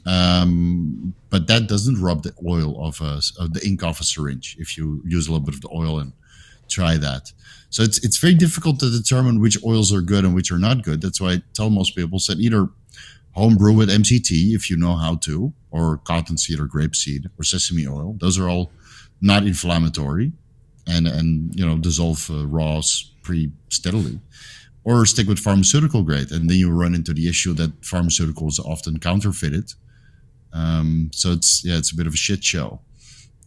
Um, but that doesn't rub the oil off of the ink off a syringe if you use a little bit of the oil and try that. So it's it's very difficult to determine which oils are good and which are not good. That's why I tell most people that either home brew with MCT if you know how to, or cottonseed or grapeseed or sesame oil. Those are all not inflammatory, and and you know dissolve uh, raws pretty steadily. Or stick with pharmaceutical grade, and then you run into the issue that pharmaceuticals are often counterfeited. Um, so it's yeah, it's a bit of a shit show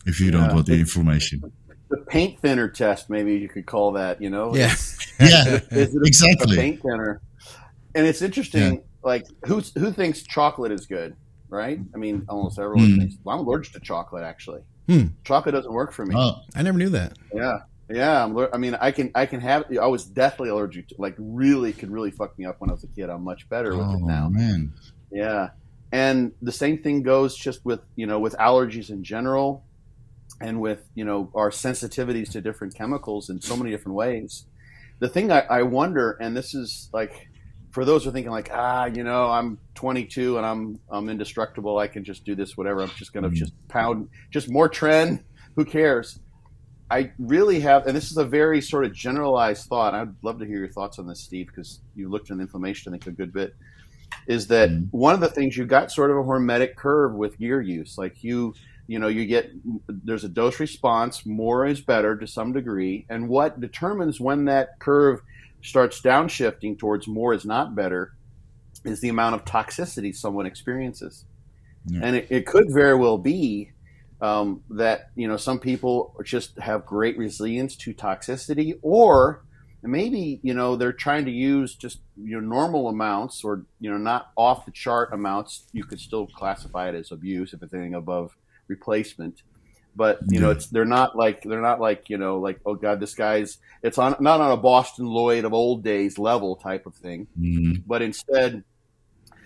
if you don't
Yeah.
want the inflammation.
The paint thinner test, maybe you could call that. You know,
Yeah.
Yeah, [laughs]
Is it a,
Exactly.
a paint thinner? And it's interesting. Like, who's who thinks chocolate is good, right? I mean, almost everyone
Hmm.
thinks. Well, I'm allergic to chocolate. Actually,
Hmm.
chocolate doesn't work for me.
oh,
I never knew that.
Yeah, yeah. I'm, I mean, I can I can have. I was deathly allergic to. Like, really could really fuck me up when I was a kid. I'm much better with
oh
it now.
man.
Yeah. And the same thing goes just with, you know, with allergies in general and with, you know, our sensitivities to different chemicals in so many different ways. The thing I, I wonder, and this is like, for those who are thinking like, ah, you know, I'm 22 and I'm, I'm indestructible. I can just do this, whatever. I'm just going to
Mm.
just pound, just more trend. Who cares? I really have, and this is a very sort of generalized thought. I'd love to hear your thoughts on this, Steve, because you looked at inflammation, I think, a good bit is that
Mhm.
one of the things you got sort of a hormetic curve with gear use. Like you, you know, you get there's a dose response. More is better to some degree, and what determines when that curve starts downshifting towards more is not better is the amount of toxicity someone experiences,
Yeah.
and it, it could very well be. Um, that you know, some people just have great resilience to toxicity, or maybe you know they're trying to use just you know normal amounts or you know not off the chart amounts you could still classify it as abuse if it's anything above replacement but you know it's they're not like they're not like you know like oh god this guy's it's on not on a boston lloyd of old days level type of thing
Mhm.
but instead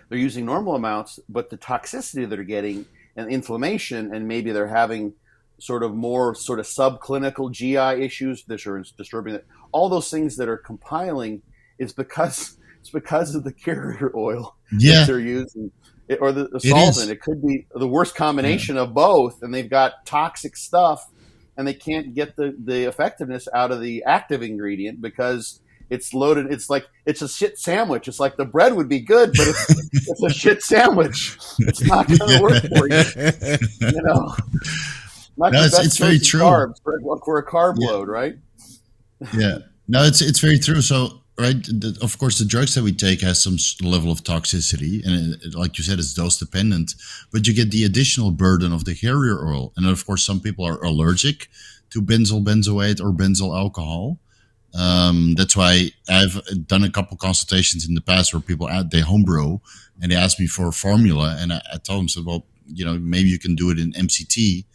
they're using normal amounts but the toxicity they're getting and inflammation and maybe they're having sort of more sort of subclinical GI issues that are disturbing it. All those things that are compiling is because it's because of the carrier oil
Yeah,
that they're using it, or the, the solvent.
is.
It could be the worst combination of both, and they've got toxic stuff, and they can't get the the effectiveness out of the active ingredient because it's loaded. It's like it's a shit sandwich. It's like the bread would be good, but it's, [laughs] it's a shit sandwich. It's not going to work for you. You know, [laughs] not
No, it's- it's very true.
Carbs for, for a carb
Yeah.
load, right?
yeah no it's it's very true so right? The, of course the drugs that we take has some level of toxicity and it, like you said it's dose dependent but you get the additional burden of the carrier oil. And of course some people are allergic to benzyl benzoate or benzyl alcohol. Um, that's why I've done a couple consultations in the past where people add they homebrew and they ask me for a formula and I, I told them said well you know maybe you can do it in MCT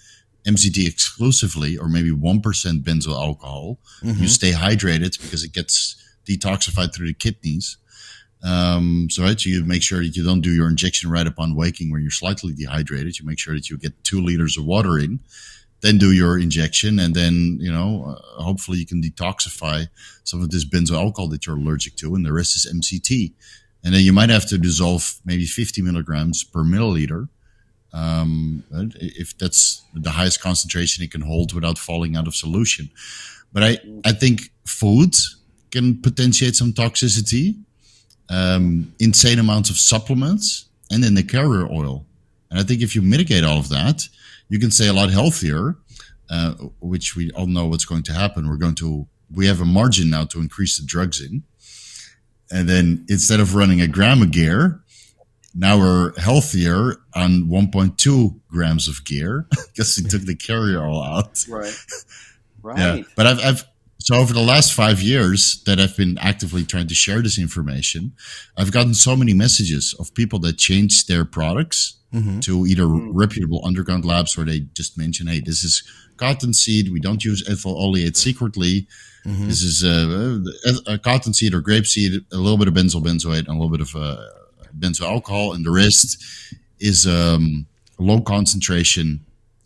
MCT exclusively or maybe 1% benzyl alcohol.
Mm-hmm.
you stay hydrated because it gets detoxified through the kidneys. Um, so right, so you make sure that you don't do your injection right upon waking where you're slightly dehydrated. You make sure that you get two liters of water in, then do your injection, and then you know uh, hopefully you can detoxify some of this benzyl alcohol that you're allergic to, and the rest is MCT. And then you might have to dissolve maybe 50 milligrams per milliliter. Um, if that's the highest concentration it can hold without falling out of solution. But I, I think food can potentiate some toxicity, um, insane amounts of supplements, and then the carrier oil. And I think if you mitigate all of that, you can stay a lot healthier, uh, which we all know what's going to happen. We're going to, we have a margin now to increase the drugs in. And then instead of running a gram of gear, now we're healthier on 1.2 grams of gear [laughs] because we took the carrier oil out.
Right. [laughs] Right.
Yeah, but I've, I've so over the last five years that I've been actively trying to share this information, I've gotten so many messages of people that changed their products
Mhm.
to either reputable underground labs where they just mention, "Hey, this is cotton seed. We don't use ethyl oleate secretly.
Mhm.
This is uh, a, a cottonseed or grapeseed, a little bit of benzyl benzoate, and a little bit of uh, benzyl alcohol, and the rest is um, low concentration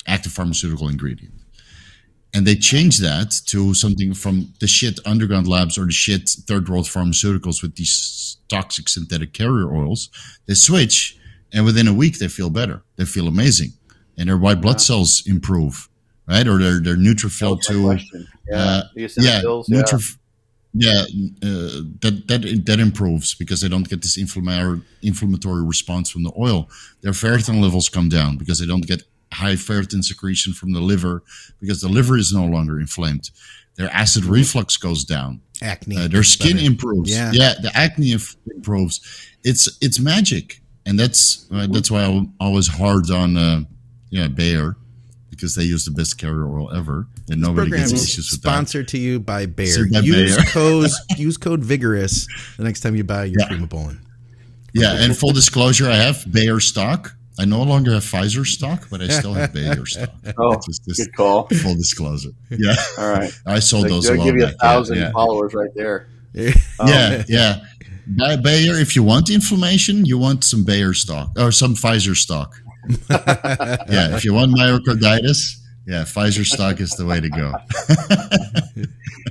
active pharmaceutical ingredient." And they changed that to something from the shit underground labs or the shit third world pharmaceuticals with these toxic synthetic carrier oils. They switch, and within a week they feel better. They feel amazing, and their white blood cells improve, right? Or their their neutrophil
That was my
to
question. Yeah.
uh, yeah,
Eosinophils, yeah.
yeah, uh, that that that improves because they don't get this inflammatory inflammatory response from the oil. Their ferritin levels come down because they don't get high ferritin secretion from the liver because the liver is no longer inflamed. Their acid reflux goes down.
Acne.
Uh, their skin
better.
improves.
Yeah.
Yeah. the acne improves. It's it's magic, and that's uh, that's why I'm always hard on uh, yeah Bayer because they use the best carrier oil ever, and nobody gets issues with that.
sponsored to you by Bayer.
Sponsored by
use
Bayer. [laughs]
code use code vigorous the next time you buy your
Yeah.
Primobolan.
Yeah, and full disclosure, I have Bayer stock. I no longer have Pfizer stock, but I [laughs] still have Bayer stock.
Oh,
Just, just
good call.
full disclosure. Yeah,
All right. [laughs]
I sold
Like,
those.
they'll
a while
give you a.
Yeah,
thousand
Yeah,
followers right there. Um,
yeah, yeah. Bayer if you want inflammation. You want some Bayer stock or some Pfizer stock. [laughs] yeah, if you want myocarditis, yeah, Pfizer stock is the way to go. [laughs]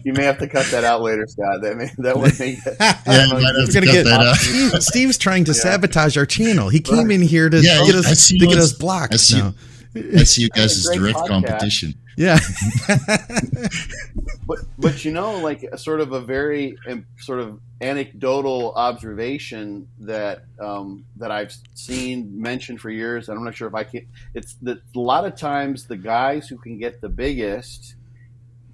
You may have to cut that out later, Scott. That may, that would make it. [laughs]
Yeah, I might have
We're
to
gonna
cut
get
that out. [laughs]
Steve, Steve's trying to sabotage our channel. He came in here to
Yeah,
get
I
us to get
what's-
us blocked.
I see-
now.
I see you guys as direct
podcast.
competition.
Yeah, [laughs]
But but you know, like a sort of a very um, sort of anecdotal observation that um, that I've seen mentioned for years. and I'm not sure if I can. It's that a lot of times the guys who can get the biggest,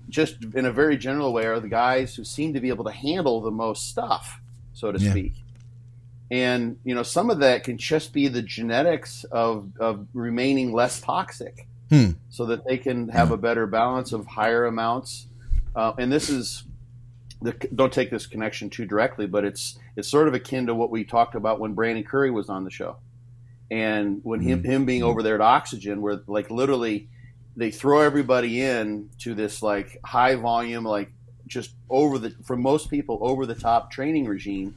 just in a very general way, are the guys who seem to be able to handle the most stuff, so to
Yeah.
speak. And you know, some of that can just be the genetics of of remaining less toxic
Hmm.
so that they can have a better balance of higher amounts. Uh, and this is the, don't take this connection too directly, but it's it's sort of akin to what we talked about when Brandon Curry was on the show, and when him him being over there at Oxygen, where like literally they throw everybody in to this like high volume, like just over the for most people over the top training regime,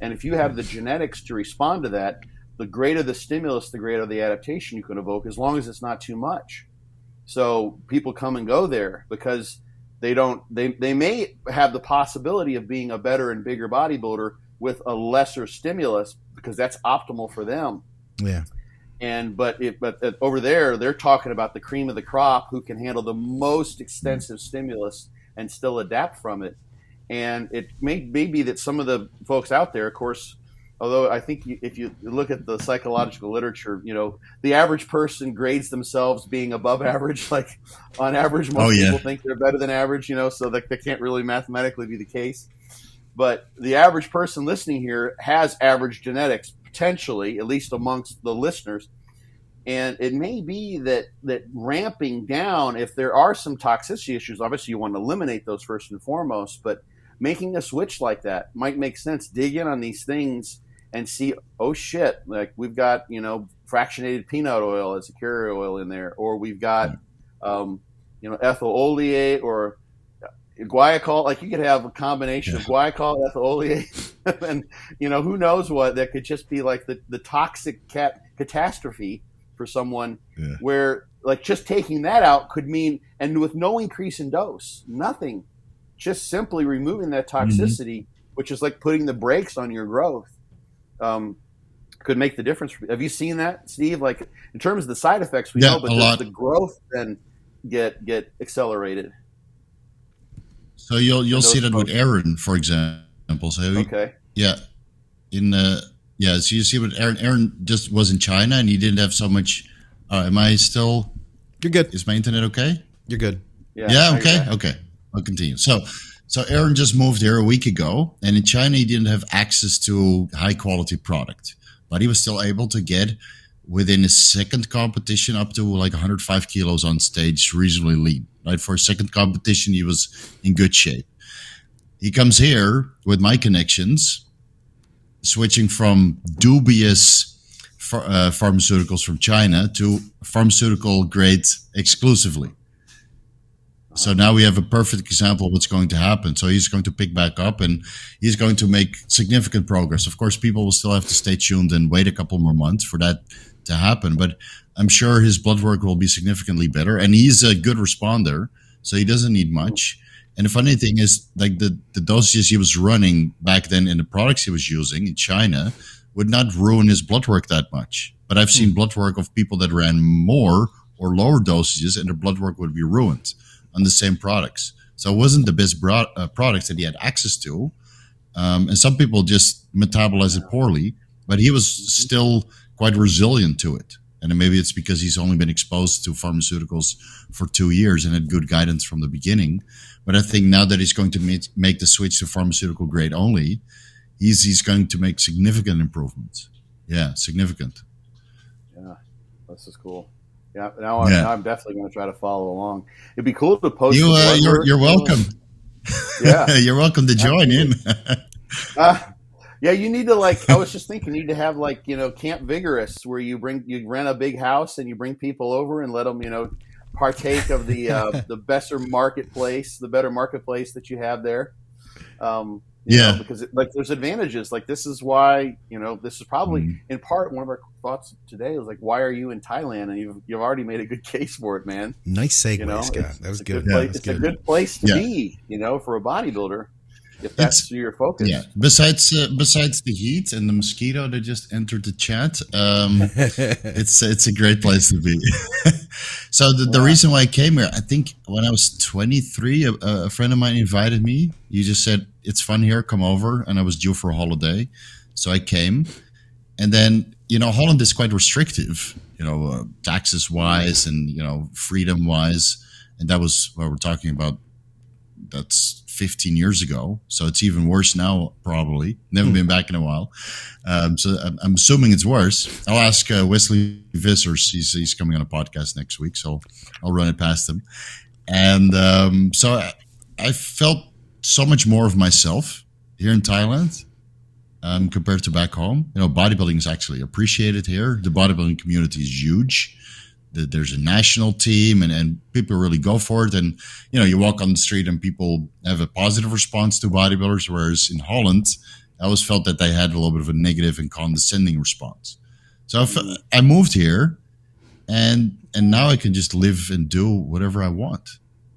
and if you have the genetics to respond to that, the greater the stimulus, the greater the adaptation you can evoke, as long as it's not too much. So people come and go there because they don't they, they may have the possibility of being a better and bigger bodybuilder with a lesser stimulus because that's optimal for them.
yeah.
And but it, but uh, over there they're talking about the cream of the crop who can handle the most extensive stimulus and still adapt from it. And it may, may be that some of the folks out there, of course, although I think if you look at the psychological literature, you know, the average person grades themselves being above [laughs] average. Like on average, most
Oh, yeah.
people think they're better than average, you know, so that, that can't really mathematically be the case. But the average person listening here has average genetics, potentially, at least amongst the listeners. And it may be that that ramping down, if there are some toxicity issues, obviously you want to eliminate those first and foremost. But making a switch like that might make sense. Dig in on these things and see, oh shit, like we've got you know fractionated peanut oil as a carrier oil in there, or we've got um, you know ethyl oleate or guaiacol. Like you could have a combination of guaiacol, ethyl oleate, [laughs] and you know who knows what that could just be like the the toxic cat catastrophe for someone
Yeah.
where like just taking that out could mean and with no increase in dose nothing just simply removing that toxicity which is like putting the brakes on your growth um, could make the difference have you seen that steve like in terms of the side effects we
Yeah,
know but
a
does
lot.
the growth then get get accelerated
So you'll you'll see that with. Aaron, for example. So he-
okay
yeah, in uh, yeah. So you see with Aaron. Aaron just was in China and he didn't have so much. Uh, am I still?
You're good.
Is my internet okay?
You're good.
yeah,
Yeah. Okay. Okay. I'll continue. So, so Aaron just moved here a week ago, and in China he didn't have access to high quality product, but he was still able to get within a second competition up to like 105 kilos on stage, reasonably lean. Right for a second competition, he was in good shape. He comes here with my connections, switching from dubious ph- uh, pharmaceuticals from China to pharmaceutical grade exclusively. So now we have a perfect example of what's going to happen. So he's going to pick back up and he's going to make significant progress. Of course, people will still have to stay tuned and wait a couple more months for that to happen, but I'm sure his blood work will be significantly better. And he's a good responder, so he doesn't need much. And the funny thing is, like the, the dosages he was running back then in the products he was using in China would not ruin his blood work that much. But I've seen hmm. blood work of people that ran more or lower dosages and their blood work would be ruined on the same products. So it wasn't the best bro- uh, products that he had access to. Um, and some people just metabolize it poorly, but he was still quite resilient to it. And maybe it's because he's only been exposed to pharmaceuticals for two years and had good guidance from the beginning. But I think now that he's going to make, make the switch to pharmaceutical grade only, he's he's going to make significant improvements. Yeah, significant.
Yeah, this is cool. Yeah, now, I'm, now I'm definitely going to try to follow along. It'd be cool to post.
You, uh, you're, you're welcome. [laughs]
Yeah, [laughs]
you're welcome to join in. [laughs]
Uh, yeah, you need to like. I was just thinking, you need to have like you know Camp Vigorous, where you bring you rent a big house and you bring people over and let them you know partake of the uh, the better marketplace, the better marketplace that you have there. Um,
Yeah.
know, because it, like there's advantages. Like this is why you know this is probably
Mhm.
in part one of our thoughts today was like, why are you in Thailand? And you've you've already made a good case for it, man.
Nice segue,
You know,
Scott. That was good.
good
That
place, it's a
good.
good place to
Yeah.
be, you know, for a bodybuilder if that's your focus.
Yeah. Besides, uh, besides the heat and the mosquito that just entered the chat, um, [laughs] it's it's a great place to be. [laughs] so the, the reason why I came here, I think when I was 23, a, a friend of mine invited me. He just said it's fun here, come over, and I was due for a holiday, so I came. And then you know Holland is quite restrictive, you know, uh, taxes wise and you know freedom wise, and that was what we're talking about. That's 15 years ago, so it's even worse now. Probably never been back in a while. Um, so I'm, I'm assuming it's worse. I'll ask uh, Wesley Vissers. He's, he's coming on a podcast next week, so I'll run it past him. And um, so I, I felt so much more of myself here in Thailand um, compared to back home. You know, bodybuilding is actually appreciated here. The bodybuilding community is huge. The- There's a national team, and, and people really go for it. And you know, you walk on the street, and people have a positive response to bodybuilders. Whereas in Holland, I always felt that they had a little bit of a negative and condescending response. So I, mm-hmm. I moved here, and and now I can just live and do whatever I want,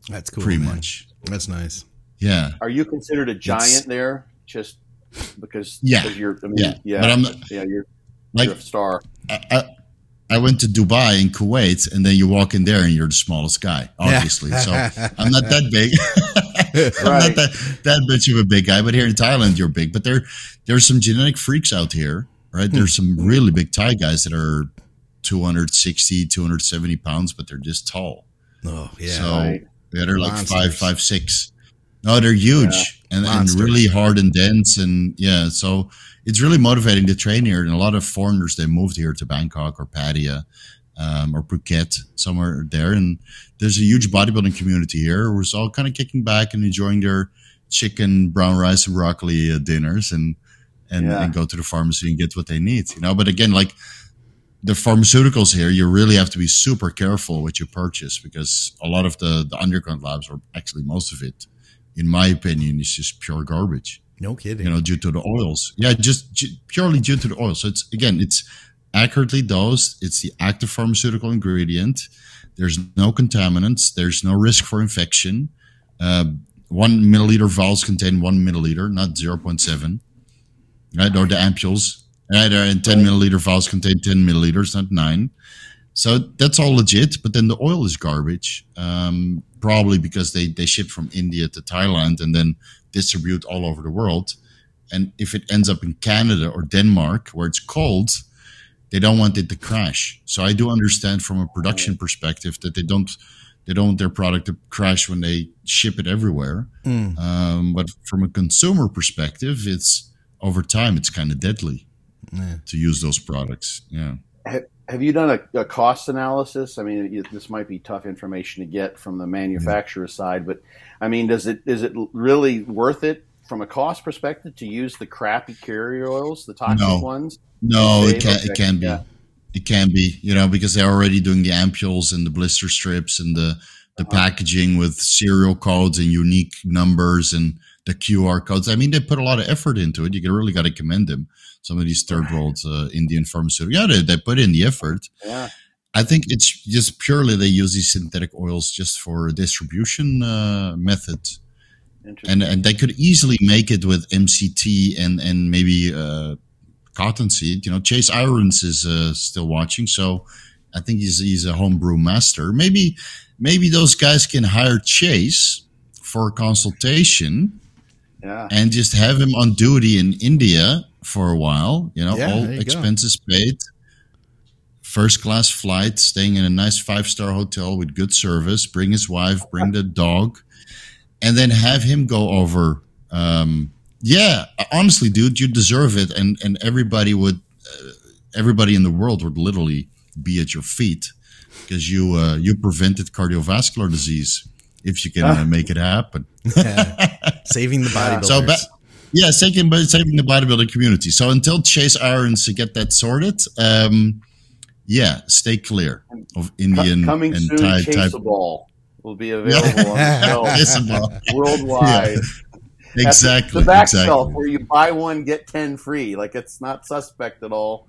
That's cool.
pretty
man.
much.
That's nice.
Yeah,
Are you considered a giant there? Just because?
Yeah.
because you're. I mean,
yeah,
yeah,
But I'm
yeah. You're,
like
you're a star.
I, I, I went to Dubai in Kuwait, and then you walk in there and you're the smallest guy, [laughs] obviously. so I'm not that big. [laughs] I'm not that, that much of a big guy, but here in Thailand, you're big. But there, there's some genetic freaks out here, right? There's some hmm. really big Thai guys that are 260, 270 pounds, but they're just tall.
Oh yeah.
So
Right.
yeah, they're like
Monsters.
five, five, six. No, they're huge and, and
Monsters.
really hard and dense, and yeah. So it's really motivating to train here. And a lot of foreigners they moved here to Bangkok or Pattaya um, or Phuket, somewhere there. And there's a huge bodybuilding community here who's all kind of kicking back and enjoying their chicken, brown rice, and broccoli uh, dinners, and and,
Yeah.
and go to the pharmacy and get what they need. You know, but again, like the pharmaceuticals here, you really have to be super careful what you purchase because a lot of the, the underground labs, or actually most of it, in my opinion, is just pure garbage.
No kidding.
You know, due to the oils. Yeah, just ju- purely due to the oil. So it's again, it's accurately dosed. It's the active pharmaceutical ingredient. There's no contaminants. There's no risk for infection. Uh, one milliliter vials contain one milliliter, not zero point seven. Right, or the ampules. Right, and ten milliliter vials contain ten milliliters, not nine. So that's all legit. But then the oil is garbage, um, probably because they they ship from India to Thailand and then distribute all over the world. And if it ends up in Canada or Denmark where it's cold, they don't want it to crash. So I do understand from a production perspective that they don't they don't want their product to crash when they ship it everywhere.
Mm.
Um, but from a consumer perspective, it's over time it's kind of deadly
Yeah.
to use those products. Yeah.
Have, you done a, a cost analysis? I mean, this might be tough information to get from the manufacturer side, but I mean, does it is it really worth it from a cost perspective to use the crappy carrier oils, the toxic
No.
ones?
No, it can it can be.
yeah.
It can be, you know, because they're already doing the ampules and the blister strips and the the
Uh-huh.
packaging with serial codes and unique numbers and the QR codes. I mean, they put a lot of effort into it. You really got to commend them. Some of these third world uh, Indian pharmaceuticals, yeah, they, they put in the effort.
Yeah,
I think it's just purely they use these synthetic oils just for distribution uh, method, and and they could easily make it with MCT and and maybe uh, cottonseed. You know, Chase Irons is uh, still watching, so I think he's he's a homebrew master. Maybe maybe those guys can hire Chase for a consultation
yeah,
and just have him on duty in India for a while. You know,
Yeah,
all
you go.
expenses paid, first class flight, staying in a nice five star hotel with good service. Bring his wife, bring the dog, and then have him go over. Um, yeah, honestly, dude, you deserve it, and and everybody would, uh, everybody in the world would literally be at your feet because you uh, you prevented cardiovascular disease if you can uh, make it happen.
Yeah. [laughs] Saving the bodybuilders.
So, ba- yeah, saving, saving the bodybuilding community. So until Chase Irons to get that sorted, um, yeah, stay clear of Indian
Co- coming
and
soon.
Thai type.
Chaseable will be available on the [laughs] shelf
Chaseable.
worldwide.
Exactly.
the back
exactly.
shelf where you buy one get ten free. Like it's not suspect at all.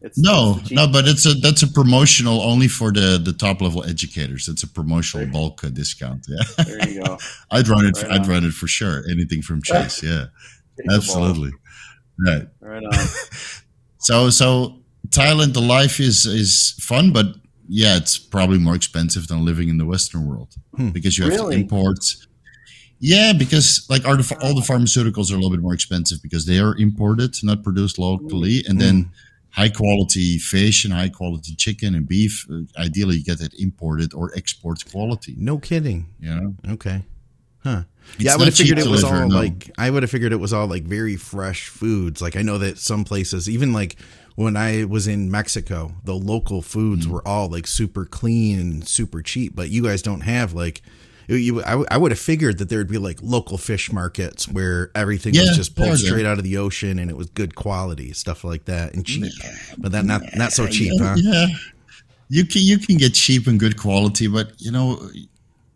It's
No,
it's
no, but it's a that's a promotional only for the the top level educators. It's a promotional bulk uh, discount. Yeah,
There you go. [laughs]
I'd run it.
Right
I'd
on.
run it for sure. Anything from [laughs] Chase. Yeah, absolutely. Right.
Right on. [laughs]
So so Thailand, the life is is fun, but yeah, it's probably more expensive than living in the Western world
Hmm.
because you have
Really?
to import. Yeah, because like are the, all the pharmaceuticals are a little bit more expensive because they are imported, not produced locally, and then high quality fish and high quality chicken and beef. uh, Ideally, you get it imported or export quality.
no kidding.
Yeah.
Okay. Huh.
It's
yeah, I would have figured it was all
no.
like I would have figured it was all like very fresh foods. Like I know that some places, even like when I was in Mexico, the local foods
Mm.
were all like super clean and super cheap. But you guys don't have like. You, I, I would have figured that there would be like local fish markets where everything
Yeah,
was just pulled straight out of the ocean and it was good quality stuff like that and cheap, but that not not so cheap, huh?
Yeah, you can you can get cheap and good quality, but you know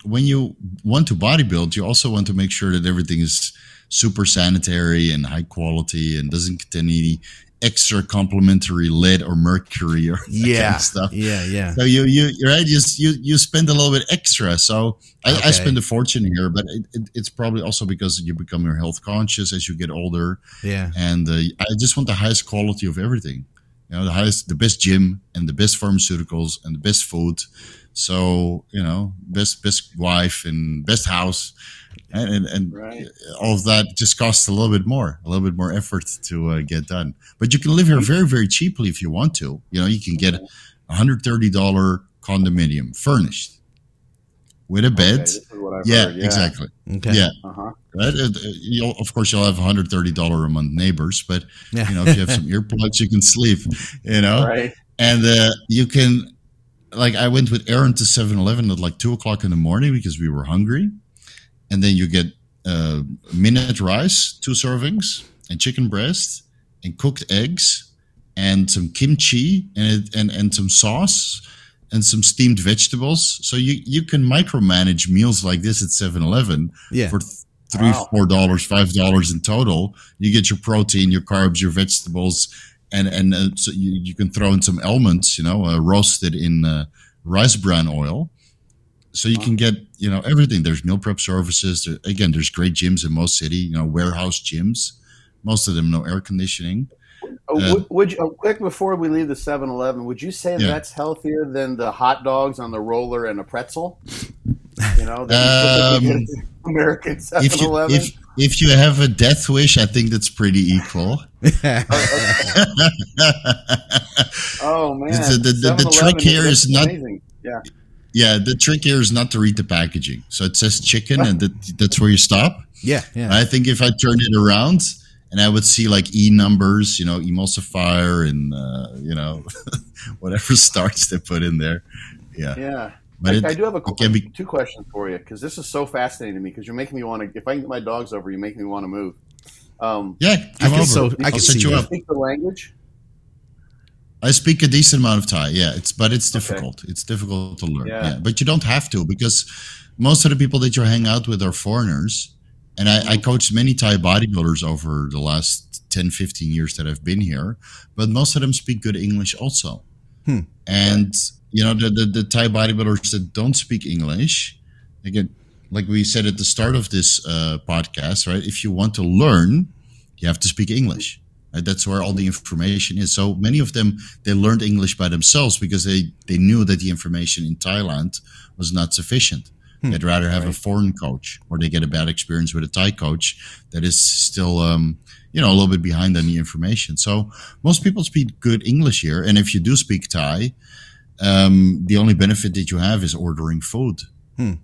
when you want to bodybuild, you also want to make sure that everything is super sanitary and high quality and doesn't contain any extra complementary lead or mercury or that kind
Yeah,
of stuff.
yeah, yeah.
So you you you're right. You you you spend a little bit extra. So I,
Okay.
I spend a fortune here, but it, it, it's probably also because you become more health conscious as you get older
Yeah.
and uh, I just want the highest quality of everything. You know, the highest, the best gym and the best pharmaceuticals and the best food. So you know, best best wife and best house. and and, and right. all of that just costs a little bit more, a little bit more effort to uh, get done. But you can live here very very cheaply if you want to. You know, you can get a hundred thirty dollar condominium furnished with a bed. Okay, yeah, yeah, exactly. Okay. Yeah. Uh-huh. Right. You'll, of course, you'll have $130 a month neighbors, but yeah. you know, if you have some earplugs, you can sleep. You know, right. And uh, you can, like, I went with Aaron to 7-Eleven at like two o'clock in the morning because we were hungry, and then you get uh, minute rice, two servings, and chicken breast, and cooked eggs, and some kimchi, and and and some sauce and some steamed vegetables. So you, you can micromanage meals like this at 7 Eleven yeah. for three, wow. four dollars, five dollars in total. You get your protein, your carbs, your vegetables, and and uh, so you, you can throw in some almonds, you know, uh, roasted in uh, rice bran oil. So you can get you know everything. There's meal prep services. There, again, there's great gyms in most city. You know, warehouse gyms. Most of them no air conditioning.
Oh, uh, would, would, you, oh, quick before we leave the 7-Eleven, would you say yeah. that's healthier than the hot dogs on the roller and a pretzel? You know, um, [laughs] American 7-Eleven.
If, if, if, you have a death wish, I think that's pretty equal. [laughs]
oh man,
the, the, the, the trick here is, is not. Yeah. Yeah, the trick here is not to read the packaging. So it says chicken, and that, that's where you stop.
Yeah, yeah.
I think if I turn it around, and I would see like E numbers, you know, emulsifier and uh, you know [laughs] whatever [laughs] starts they put in there. Yeah,
yeah. But I, it, I do have a be, two questions for you because this is so fascinating to me because you're making me want to. If I can get my dogs over, you make me want to move.
Um, yeah, I can. So
I can set you
up. Speak the language.
I speak a decent amount of Thai. Yeah, it's but it's difficult. Okay. It's difficult to learn. Yeah. yeah, but you don't have to because most of the people that you hang out with are foreigners and I, I coached many Thai bodybuilders over the last 10, 15 years that I've been here, but most of them speak good English also. Hmm. And, you know, the, the, the Thai bodybuilders that don't speak English, again, like we said at the start of this uh, podcast, right? If you want to learn, you have to speak English. Right? That's where all the information is. So many of them they learned English by themselves because they they knew that the information in Thailand was not sufficient. Hmm. They'd rather have right. a foreign coach, or they get a bad experience with a Thai coach that is still, um, you know, a little bit behind on the information. So most people speak good English here, and if you do speak Thai, um, the only benefit that you have is ordering food. Hmm.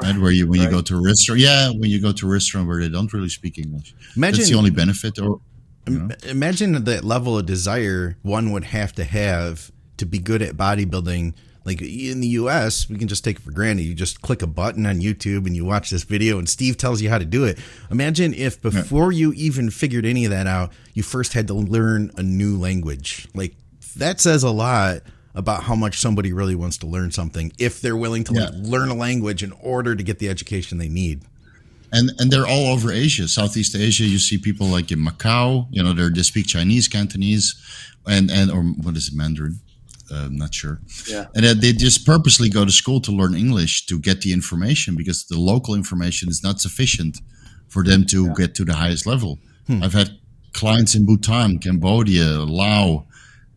Right, where you when right. you go to a restaurant, yeah, when you go to a restaurant where they don't really speak English, imagine, that's the only benefit. Or
you know. imagine the level of desire one would have to have to be good at bodybuilding like in the US, we can just take it for granted. You just click a button on YouTube and you watch this video, and Steve tells you how to do it. Imagine if before you even figured any of that out, you first had to learn a new language. Like that says a lot about how much somebody really wants to learn something if they're willing to yeah. like, learn a language in order to get the education they need.
And and they're all over Asia, Southeast Asia. You see people like in Macau, you know, they're they speak Chinese, Cantonese, and and or what is it, Mandarin? Uh, I'm not sure. Yeah. And uh, they just purposely go to school to learn English to get the information because the local information is not sufficient for them to yeah. get to the highest level. Hmm. I've had clients in Bhutan, Cambodia, Laos,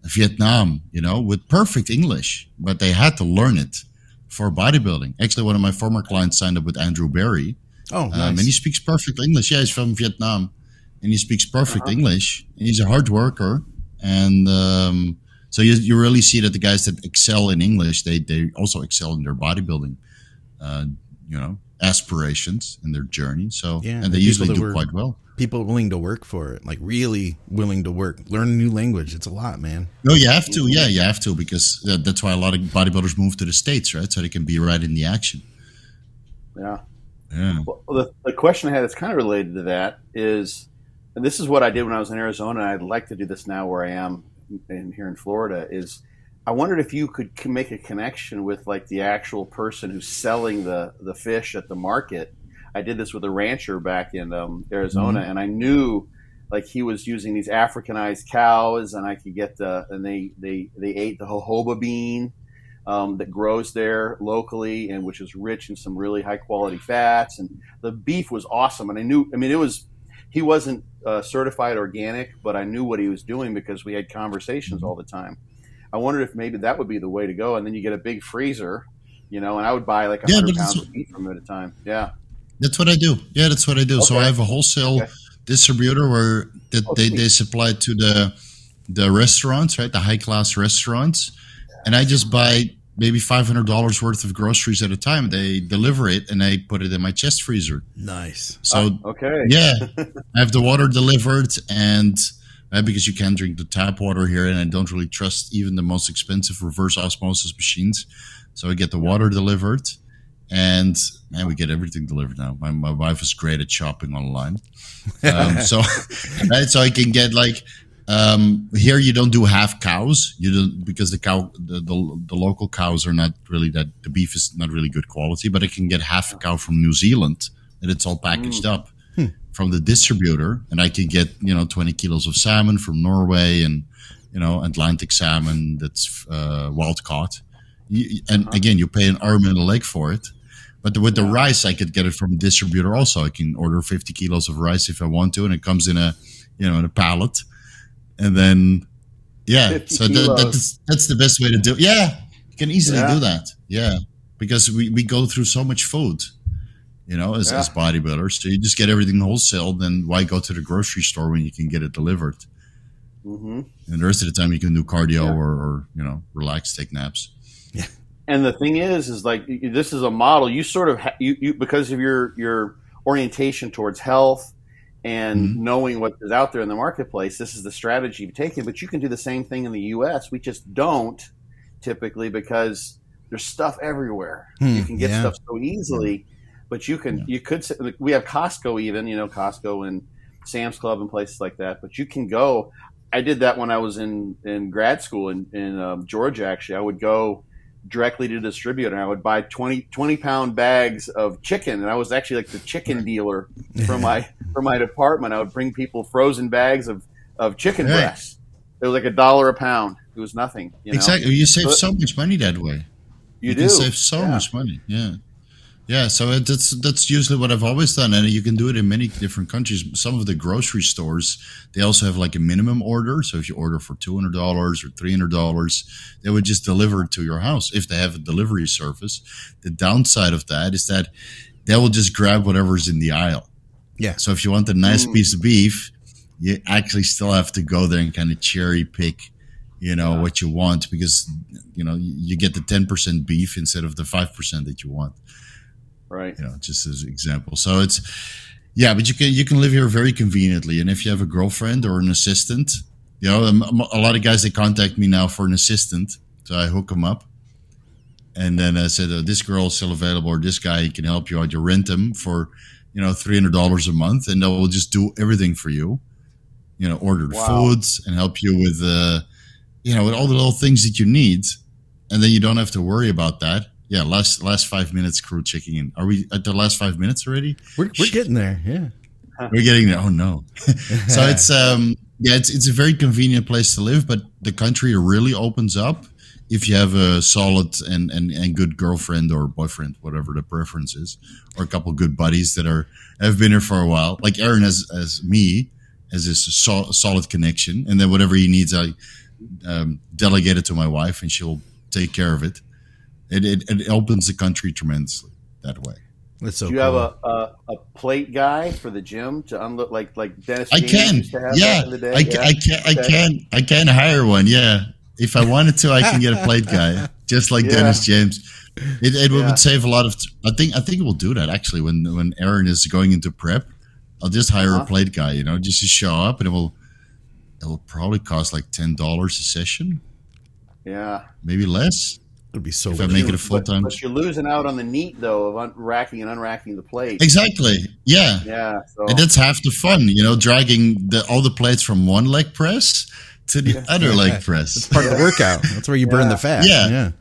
Vietnam, you know, with perfect English, but they had to learn it for bodybuilding. Actually, one of my former clients signed up with Andrew Barry.
Oh, nice.
um, and he speaks perfect English. Yeah, he's from Vietnam, and he speaks perfect uh-huh. English. And he's a hard worker, and um, so you, you really see that the guys that excel in English, they, they also excel in their bodybuilding, uh, you know, aspirations in their journey. So, yeah, and they the usually do were, quite well.
People willing to work for it, like really willing to work, learn a new language. It's a lot, man.
No, you have to. Yeah, you have to because that's why a lot of bodybuilders move to the States, right? So they can be right in the action.
Yeah.
Yeah.
Well, the, the question I had that's kind of related to that is, and this is what I did when I was in Arizona. I'd like to do this now where I am in here in Florida is I wondered if you could make a connection with like the actual person who's selling the the fish at the market. I did this with a rancher back in um, Arizona, mm-hmm. and I knew like he was using these Africanized cows, and I could get the and they they they ate the jojoba bean um, that grows there locally, and which is rich in some really high quality fats, and the beef was awesome. And I knew, I mean, it was he wasn't uh, certified organic, but I knew what he was doing because we had conversations all the time. I wondered if maybe that would be the way to go, and then you get a big freezer, you know, and I would buy like a hundred yeah, pounds of meat from it at a time. Yeah.
That's what I do. Yeah, that's what I do. Okay. So I have a wholesale okay. distributor where that oh, they, they supply to the the restaurants, right? The high class restaurants, and I just buy maybe five hundred dollars worth of groceries at a time. They deliver it and I put it in my chest freezer.
Nice.
So
uh, okay,
yeah, [laughs] I have the water delivered and. Uh, because you can't drink the tap water here, and I don't really trust even the most expensive reverse osmosis machines. So I get the water delivered, and man, we get everything delivered now. My, my wife is great at shopping online, [laughs] um, so [laughs] right, so I can get like um, here you don't do half cows. You don't because the cow the, the, the local cows are not really that the beef is not really good quality. But I can get half a cow from New Zealand and it's all packaged mm. up hmm. from the distributor, and I can get you know twenty kilos of salmon from Norway and you know Atlantic salmon that's uh, wild caught. You, and uh-huh. again, you pay an arm and a leg for it. But with the rice, I could get it from a distributor also. I can order 50 kilos of rice if I want to, and it comes in a, you know, in a pallet and then yeah, so that, that's that's the best way to do. it. Yeah, you can easily yeah. do that. Yeah, because we we go through so much food, you know, as, yeah. as bodybuilders. So you just get everything wholesale. Then why go to the grocery store when you can get it delivered? Mm-hmm. And the rest of the time you can do cardio yeah. or, or you know relax, take naps.
Yeah. And the thing is, is like this is a model. You sort of ha- you, you because of your your orientation towards health and mm-hmm. knowing what is out there in the marketplace, this is the strategy you've taken. But you can do the same thing in the U.S. We just don't typically because there's stuff everywhere. Hmm, you can get yeah. stuff so easily, but you can yeah. you could we have Costco even you know Costco and Sam's Club and places like that. But you can go. I did that when I was in in grad school in in um, Georgia. Actually, I would go directly to distributor. I would buy 20, 20 pound bags of chicken, and I was actually like the chicken dealer for my for my department. I would bring people frozen bags of of chicken right. breasts. It was like a dollar a pound. It was nothing. You know?
Exactly. You save so much money that way.
You,
you
do
save so yeah. much money. Yeah. Yeah, so that's that's usually what I've always done, and you can do it in many different countries. Some of the grocery stores they also have like a minimum order. So if you order for two hundred dollars or three hundred dollars, they would just deliver it to your house if they have a delivery service. The downside of that is that they will just grab whatever's in the aisle.
Yeah.
So if you want a nice mm. piece of beef, you actually still have to go there and kind of cherry pick you know yeah. what you want because you know you get the 10% beef instead of the 5% that you want
right.
You know just as an example. So it's yeah but you can you can live here very conveniently. And if you have a girlfriend or an assistant you know a lot of guys they contact me now for an assistant so i hook them up. And then i said oh, this girl is still available or this guy can help you out. You rent them for you know $300 a month and they'll just do everything for you. You know order wow. foods and help you with uh you know with all the little things that you need. And then you don't have to worry about that yeah, last last five minutes crew checking in. Are we at the last five minutes already?
We're, we're getting there. Yeah,
we're getting there. Oh no! [laughs] so it's [laughs] um yeah it's it's a very convenient place to live, but the country really opens up if you have a solid and, and, and good girlfriend or boyfriend, whatever the preference is, or a couple good buddies that are have been here for a while. Like Aaron has as me has this so, solid connection, and then whatever he needs, I um, delegate it to my wife, and she'll take care of it it, it, it opens the country tremendously that way.
That's so
Do you
cool.
have a, a, a, plate guy for the gym to unload like like Dennis?
I can. yeah. I, yeah. I can. I can. I can hire one. Yeah. If I wanted to, I can get a plate guy, [laughs] just like yeah. Dennis James. It, it yeah. would save a lot of. I think. I think it will do that actually. When when Aaron is going into prep, I'll just hire uh-huh. a plate guy. You know, just to show up, and it will. It will probably cost like ten dollars a session.
Yeah.
Maybe less
would be so.
If I make it a full time,
but, but, you're losing out on the NEAT though of un- racking and unracking the plate.
Exactly. Yeah.
Yeah. So.
And that's half the fun, you know, dragging the, all the plates from one leg press to the yeah. other yeah. leg press.
It's part of the workout. That's where you burn the fat.
Yeah. Yeah.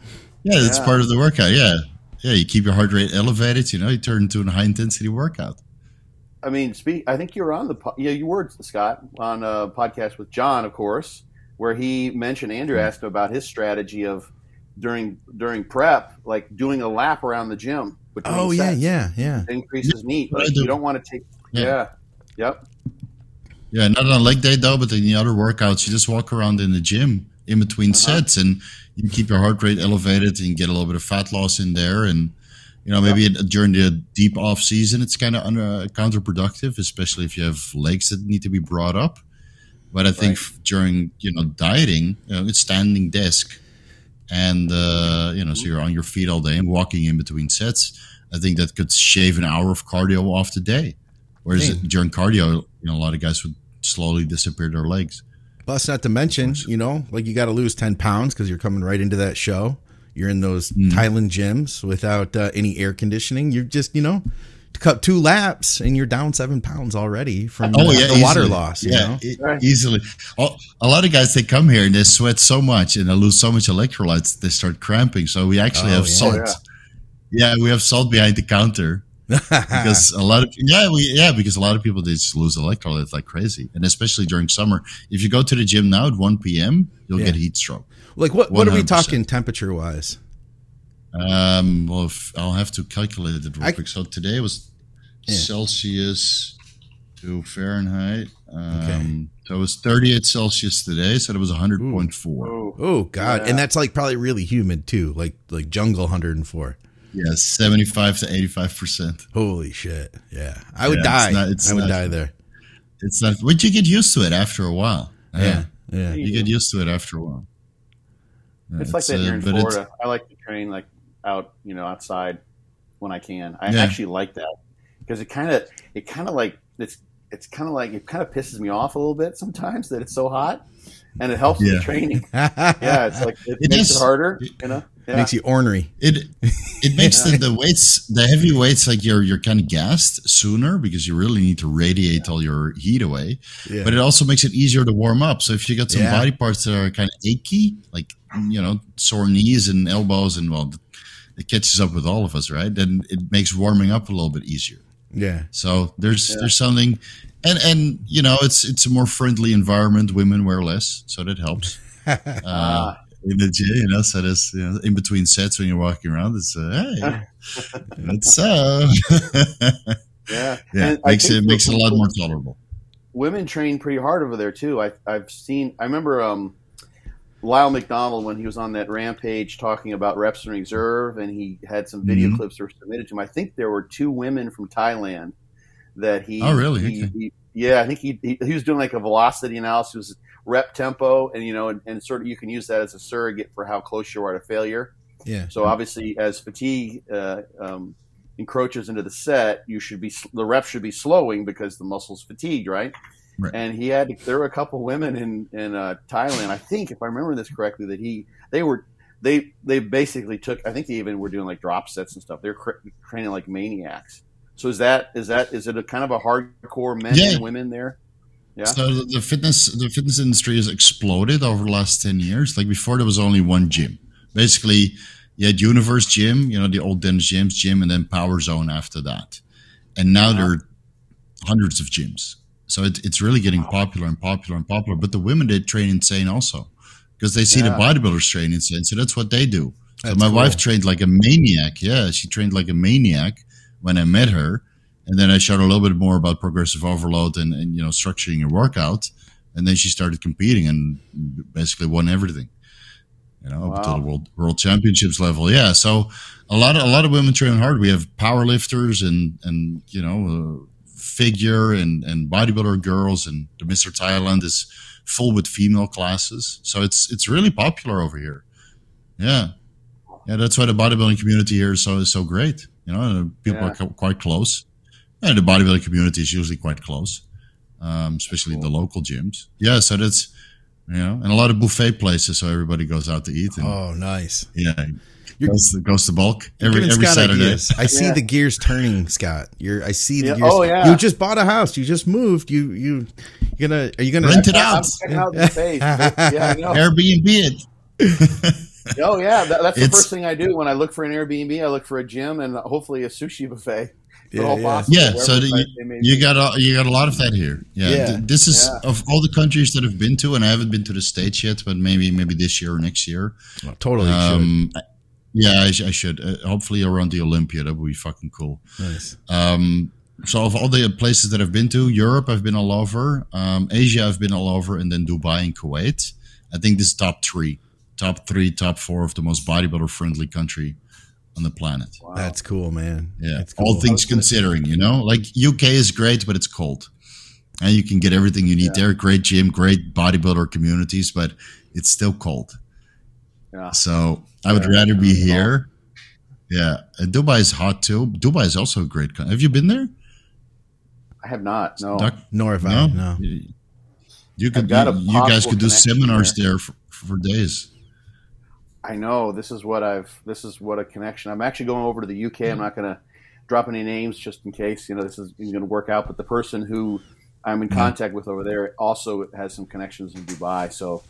Yeah. That's part of the workout. Yeah. Yeah. You keep your heart rate elevated. You know, you turn into a high intensity workout.
I mean, speak. I think you were on the yeah, you were Scott on a podcast with John, of course, where he mentioned Andrew hmm. asked him about his strategy of during during prep, like doing a lap around the gym.
Oh yeah, yeah, yeah.
Increases NEAT. Like, do. You don't want to take. Yeah. yeah. Yep.
Yeah, not on leg day though, but in the other workouts, you just walk around in the gym in between uh-huh. sets, and you keep your heart rate elevated, and get a little bit of fat loss in there, and you know, maybe it, during the deep off season, it's kind of uh, counterproductive, especially if you have legs that need to be brought up. But I think right. during you know dieting, you know, it's standing desk, and uh, you know, so you're on your feet all day and walking in between sets. I think that could shave an hour of cardio off the day. Whereas Dang. during cardio, you know, a lot of guys would slowly disappear their legs.
Plus, not to mention, you know, like you got to lose ten pounds because you're coming right into that show. You're in those mm. Thailand gyms without uh, any air conditioning. You're just, you know, cut two laps and you're down seven pounds already from oh, yeah, the easily. water loss. yeah,
it, easily. A lot of guys they come here and they sweat so much and they lose so much electrolytes they start cramping. So we actually oh, have yeah. salt. Yeah. yeah. we have salt behind the counter [laughs] because a lot of yeah we yeah because a lot of people they just lose electrolytes like crazy and especially during summer. If you go to the gym now at one p.m., you'll get heat stroke.
Like what? What 100%. are we talking temperature wise?
Um, well, I'll have to calculate it real I, quick. So today was yeah. Celsius to Fahrenheit. Um, okay. So it was 38 Celsius today. Said it was 100.4.
Oh, oh God. Yeah. And that's like probably really humid too, like like jungle 104.
Yeah, 75 to 85%.
Holy shit. Yeah. I would yeah, die. It's not, it's I would not, die there.
It's not, but you get used to it after a while. Yeah. Yeah. You get used to it after a while.
It's, it's like that uh, here in Florida. I like to train like out, you know, outside when I can. I yeah. actually like that because it kind of it kind of like it's it's kind of like it kind of pisses me off a little bit sometimes that it's so hot, and it helps yeah. with the training. [laughs] yeah, it's like it, it makes is, it harder, you know.
Yeah. Makes you ornery.
It it makes yeah. the, the weights the heavy weights like you're you're kind of gassed sooner because you really need to radiate all your heat away. But it also makes it easier to warm up. So if you got some body parts that are kind of achy, like you know sore knees and elbows, and well, it catches up with all of us, right? Then it makes warming up a little bit easier.
Yeah.
So there's yeah. there's something, and and you know it's it's a more friendly environment. Women wear less, so that helps. [laughs] uh, in the gym, you know, so there's you know, in between sets when you're walking around, it's uh, hey, [laughs] it's uh, yeah, [laughs] yeah, and makes it makes it a lot more tolerable.
Women train pretty hard over there too. I, I've seen. I remember um, Lyle McDonald when he was on that rampage talking about reps in reserve, and he had some video mm-hmm. clips that were submitted to him. I think there were two women from Thailand that he.
Oh, really?
He,
okay.
he, yeah, I think he, he, he was doing like a velocity analysis, rep tempo, and you know, and, and, sort of you can use that as a surrogate for how close you are to failure.
Yeah.
So obviously, as fatigue uh, um, encroaches into the set, you should be the rep should be slowing because the muscle's fatigued, right? Right. And he had there were a couple women in in uh, Thailand, I think, if I remember this correctly, that he they were they they basically took. I think they even were doing like drop sets and stuff. They're cr- training like maniacs. So is that is that is it a kind of a hardcore men yeah. and women there?
Yeah. So the fitness the fitness industry has exploded over the last ten years. Like before, there was only one gym. Basically, you had Universe Gym, you know, the old Dennis James gym, and then Power Zone after that. And now there are hundreds of gyms. So it, it's really getting popular and popular and popular. But the women did train insane also because they see yeah. the bodybuilders train insane. So that's what they do. So my cool. wife trained like a maniac. Yeah, she trained like a maniac when I met her. And then I showed her a little bit more about progressive overload and, and you know structuring your workout. And then she started competing and basically won everything. You know, wow. up to the world world championships level. Yeah. So a lot of a lot of women train hard. We have power lifters and and you know uh, figure and, and bodybuilder girls and the Mr. Thailand is full with female classes. So it's it's really popular over here. Yeah. Yeah, that's why the bodybuilding community here is so is so great. You know, people yeah. are quite close. And the bodybuilding community is usually quite close, um, especially cool. the local gyms. Yeah, so that's you know, and a lot of buffet places, so everybody goes out to eat. And,
oh, nice.
Yeah, goes, goes to bulk every every Scott Saturday.
Ideas. I see yeah. the gears turning, Scott. You're I see the yeah. gears. Oh yeah. You just bought a house. You just moved. You you you gonna are you gonna
rent it out? out [laughs] yeah, Airbnb it. [laughs]
oh yeah, that, that's the it's, first thing I do when I look for an Airbnb. I look for a gym and hopefully a sushi buffet.
Yeah, yeah. yeah so you, you got a, you got a lot of that here. Yeah, yeah. this is yeah. of all the countries that I've been to, and I haven't been to the states yet, but maybe maybe this year or next year.
Oh, totally. Um,
yeah, I, I should. Uh, hopefully around the Olympia, that would be fucking cool.
Nice.
Um, so of all the places that I've been to, Europe I've been all over, um, Asia I've been all over, and then Dubai and Kuwait. I think this top three, top three, top four of the most bodybuilder friendly country on the planet.
Wow. That's cool, man.
Yeah, cool. all things considering, you know, like UK is great, but it's cold, and you can get everything you need yeah. there. Great gym, great bodybuilder communities, but it's still cold. Yeah. So I would yeah, rather be here. Yeah, and Dubai is hot too. Dubai is also a great. Country. Have you been there?
I have not. No,
Duck? nor have no? I. No.
You could. You, you, guys could do seminars there, there for, for days.
I know this is what I've. This is what a connection. I'm actually going over to the UK. I'm not going to drop any names just in case you know this is going to work out. But the person who I'm in mm-hmm. contact with over there also has some connections in Dubai. So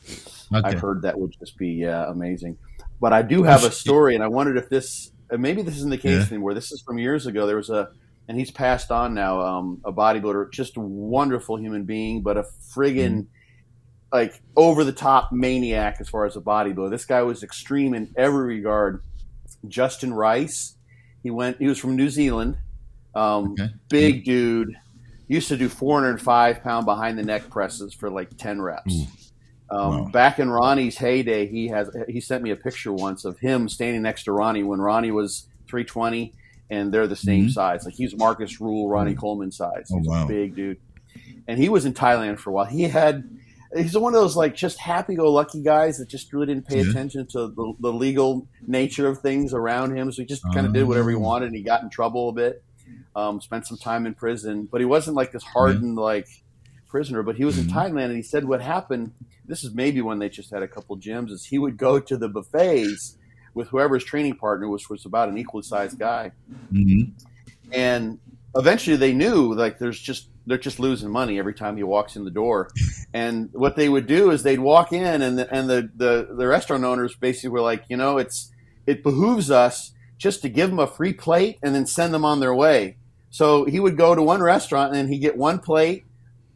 okay. I've heard that would just be uh, amazing. But I do have a story, and I wondered if this maybe this isn't the case yeah. anymore. This is from years ago. There was a and he's passed on now. Um, a bodybuilder, just a wonderful human being, but a friggin' mm like over the top maniac as far as a bodybuilder. This guy was extreme in every regard. Justin Rice, he went. He was from New Zealand. Um, okay. Big dude. Used to do 405 pound behind the neck presses for like 10 reps. Um, wow. Back in Ronnie's heyday, he has he sent me a picture once of him standing next to Ronnie when Ronnie was 320, and they're the same mm-hmm. size. Like he's Markus Rühl, Ronnie mm-hmm. Coleman size. Oh, he's oh, wow. a big dude, and he was in Thailand for a while. He had he's one of those like just happy-go-lucky guys that just really didn't pay yeah. attention to the, the, legal nature of things around him. So he just kind of did whatever he oh. wanted, and he got in trouble a bit. Um, spent some time in prison, but he wasn't like this hardened yeah. like prisoner. But he was mm-hmm. in Thailand, and he said what happened. This is maybe when they just had a couple gyms. Is he would go to the buffets with whoever's training partner, which was about an equally sized guy, mm-hmm. and eventually they knew like there's just they're just losing money every time he walks in the door. And what they would do is they'd walk in, and the, and the, the, the restaurant owners basically were like, you know, it's it behooves us just to give them a free plate and then send them on their way. So he would go to one restaurant and he'd get one plate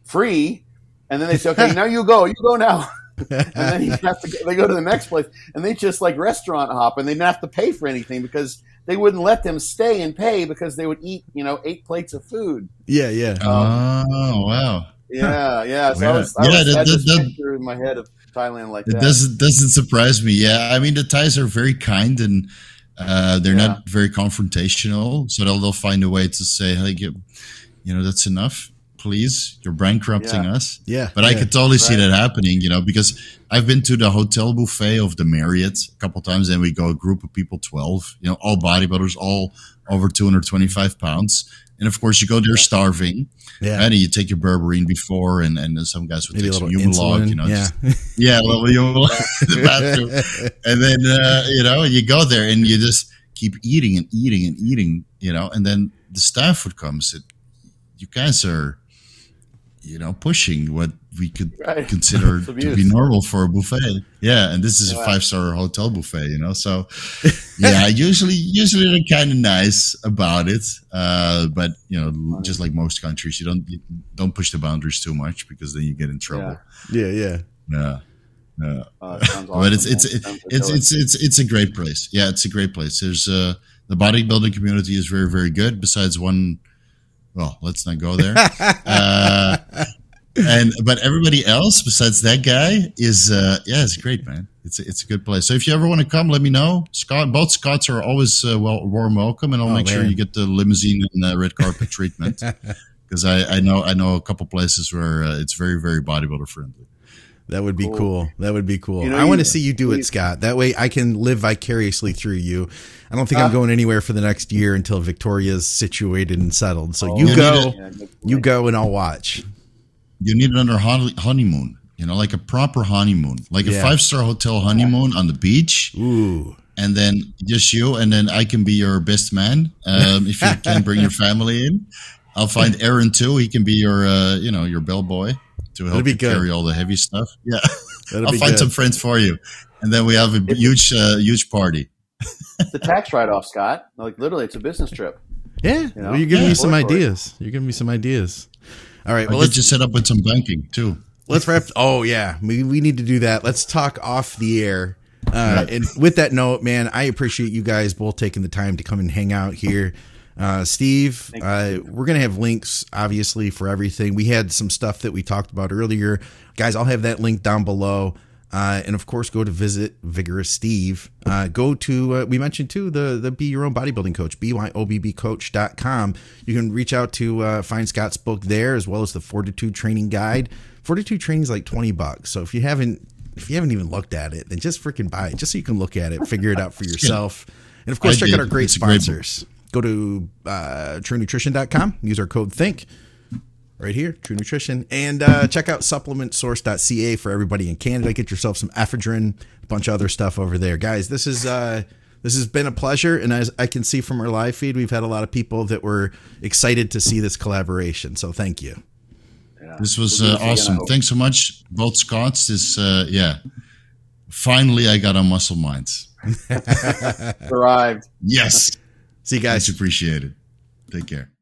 free, and then they say, okay, [laughs] now you go, you go now. [laughs] and then he has to go, they go to the next place, and they just like restaurant hop, and they didn't have to pay for anything because they wouldn't let them stay and pay because they would eat, you know, eight plates of food.
Yeah, yeah.
Um, oh, wow.
Yeah, yeah. So yeah. I was, I yeah, was, that, that, that, in my head of Thailand like that.
It doesn't doesn't surprise me. Yeah, I mean the Thais are very kind and uh, they're yeah. not very confrontational, so they'll they'll find a way to say, "Hey, you, you know, that's enough." Please. You're bankrupting
yeah.
us.
Yeah.
But
yeah.
I could totally right. see that happening, you know, because I've been to the hotel buffet of the Marriott a couple times, and we go a group of people, 12, you know, all bodybuilders, all over 225 pounds. And of course, you go there starving. Yeah. And you take your berberine before, and, and some guys would Maybe take some Humalog, you know.
Yeah.
Just, yeah, [laughs] a little Humalog in [laughs] the bathroom. [laughs] and then, uh, you know, you go there and you just keep eating and eating and eating, you know, and then the staff would come and say, you guys are you know, pushing what we could [laughs] right. consider [laughs] to be normal for a buffet. Yeah, and this is a five star hotel buffet, you know. So, [laughs] yeah, usually usually they're kind of nice about it, uh, but you know, just like most countries, you don't you don't push the boundaries too much because then you get in trouble.
Yeah, yeah,
yeah. yeah. Uh, awesome, but it's it's it's, it's it's it's it's a great place. Yeah, it's a great place. There's uh the bodybuilding community is very very good. Besides one well, let's not go there. uh, and but everybody else besides that guy is uh, yeah, it's great, man. It's a, it's a good place. So if you ever want to come, let me know. Scott, both Scotts are always uh, well warm welcome, and I'll oh, make man. sure you get the limousine and the red carpet treatment [laughs] because I, I know I know a couple places where uh, it's very very bodybuilder friendly.
That would be cool. cool. That would be cool. You know, I want to see you do it, Scott. That way I can live vicariously through you. I don't think uh, I'm going anywhere for the next year until Victoria's situated and settled. So oh, you, you go, you go, and I'll watch.
You need another honeymoon. You know, like a proper honeymoon, like yeah. a five star hotel honeymoon on the beach.
Ooh.
And then just you, and then I can be your best man um, if you can bring your [laughs] family in. I'll find Aaron too. He can be your, uh, you know, your bellboy to help you carry all the heavy stuff. [laughs] Yeah, I'll find good. some friends for you, and then we have a it's, huge, uh, huge party.
the tax write-off, Scott. Like literally, it's a business trip.
Yeah, you know? well, you're giving yeah. me some ideas. You're giving me some ideas. All right,
well, let's just set up with some banking too.
Let's wrap. [laughs] Oh yeah, we we need to do that. Let's talk off the air. Uh, and with that note, man, I appreciate you guys both taking the time to come and hang out here. Uh, Steve, uh, we're going to have links, obviously, for everything. We had some stuff that we talked about earlier. Guys, I'll have that link down below. Uh, and of course, go to visit Vigorous Steve. Uh, go to, uh, we mentioned too, the, the Be Your Own Bodybuilding Coach, BYOBBcoach.com. You can reach out to uh, find Scott's book there as well as the Fortitude Training Guide. Fortitude Training is like 20 bucks. So if you haven't, if you haven't even looked at it, then just freaking buy it just so you can look at it, figure it out for [laughs] yourself. And of course, I check did. out our great it's sponsors. Go to uh, truenutrition.com, use our code THINK right here, True Nutrition, and uh, check out supplementsource.ca for everybody in Canada. Get yourself some ephedrine, a bunch of other stuff over there, guys. This is uh, this has been a pleasure, and as I can see from our live feed, we've had a lot of people that were excited to see this collaboration. So thank you.
Yeah. This was uh, awesome. Thanks so much, both Scotts. This uh, yeah, finally I got on Muscle Minds. [laughs]
Arrived.
Yes.
See you guys.
Much appreciated. Take care.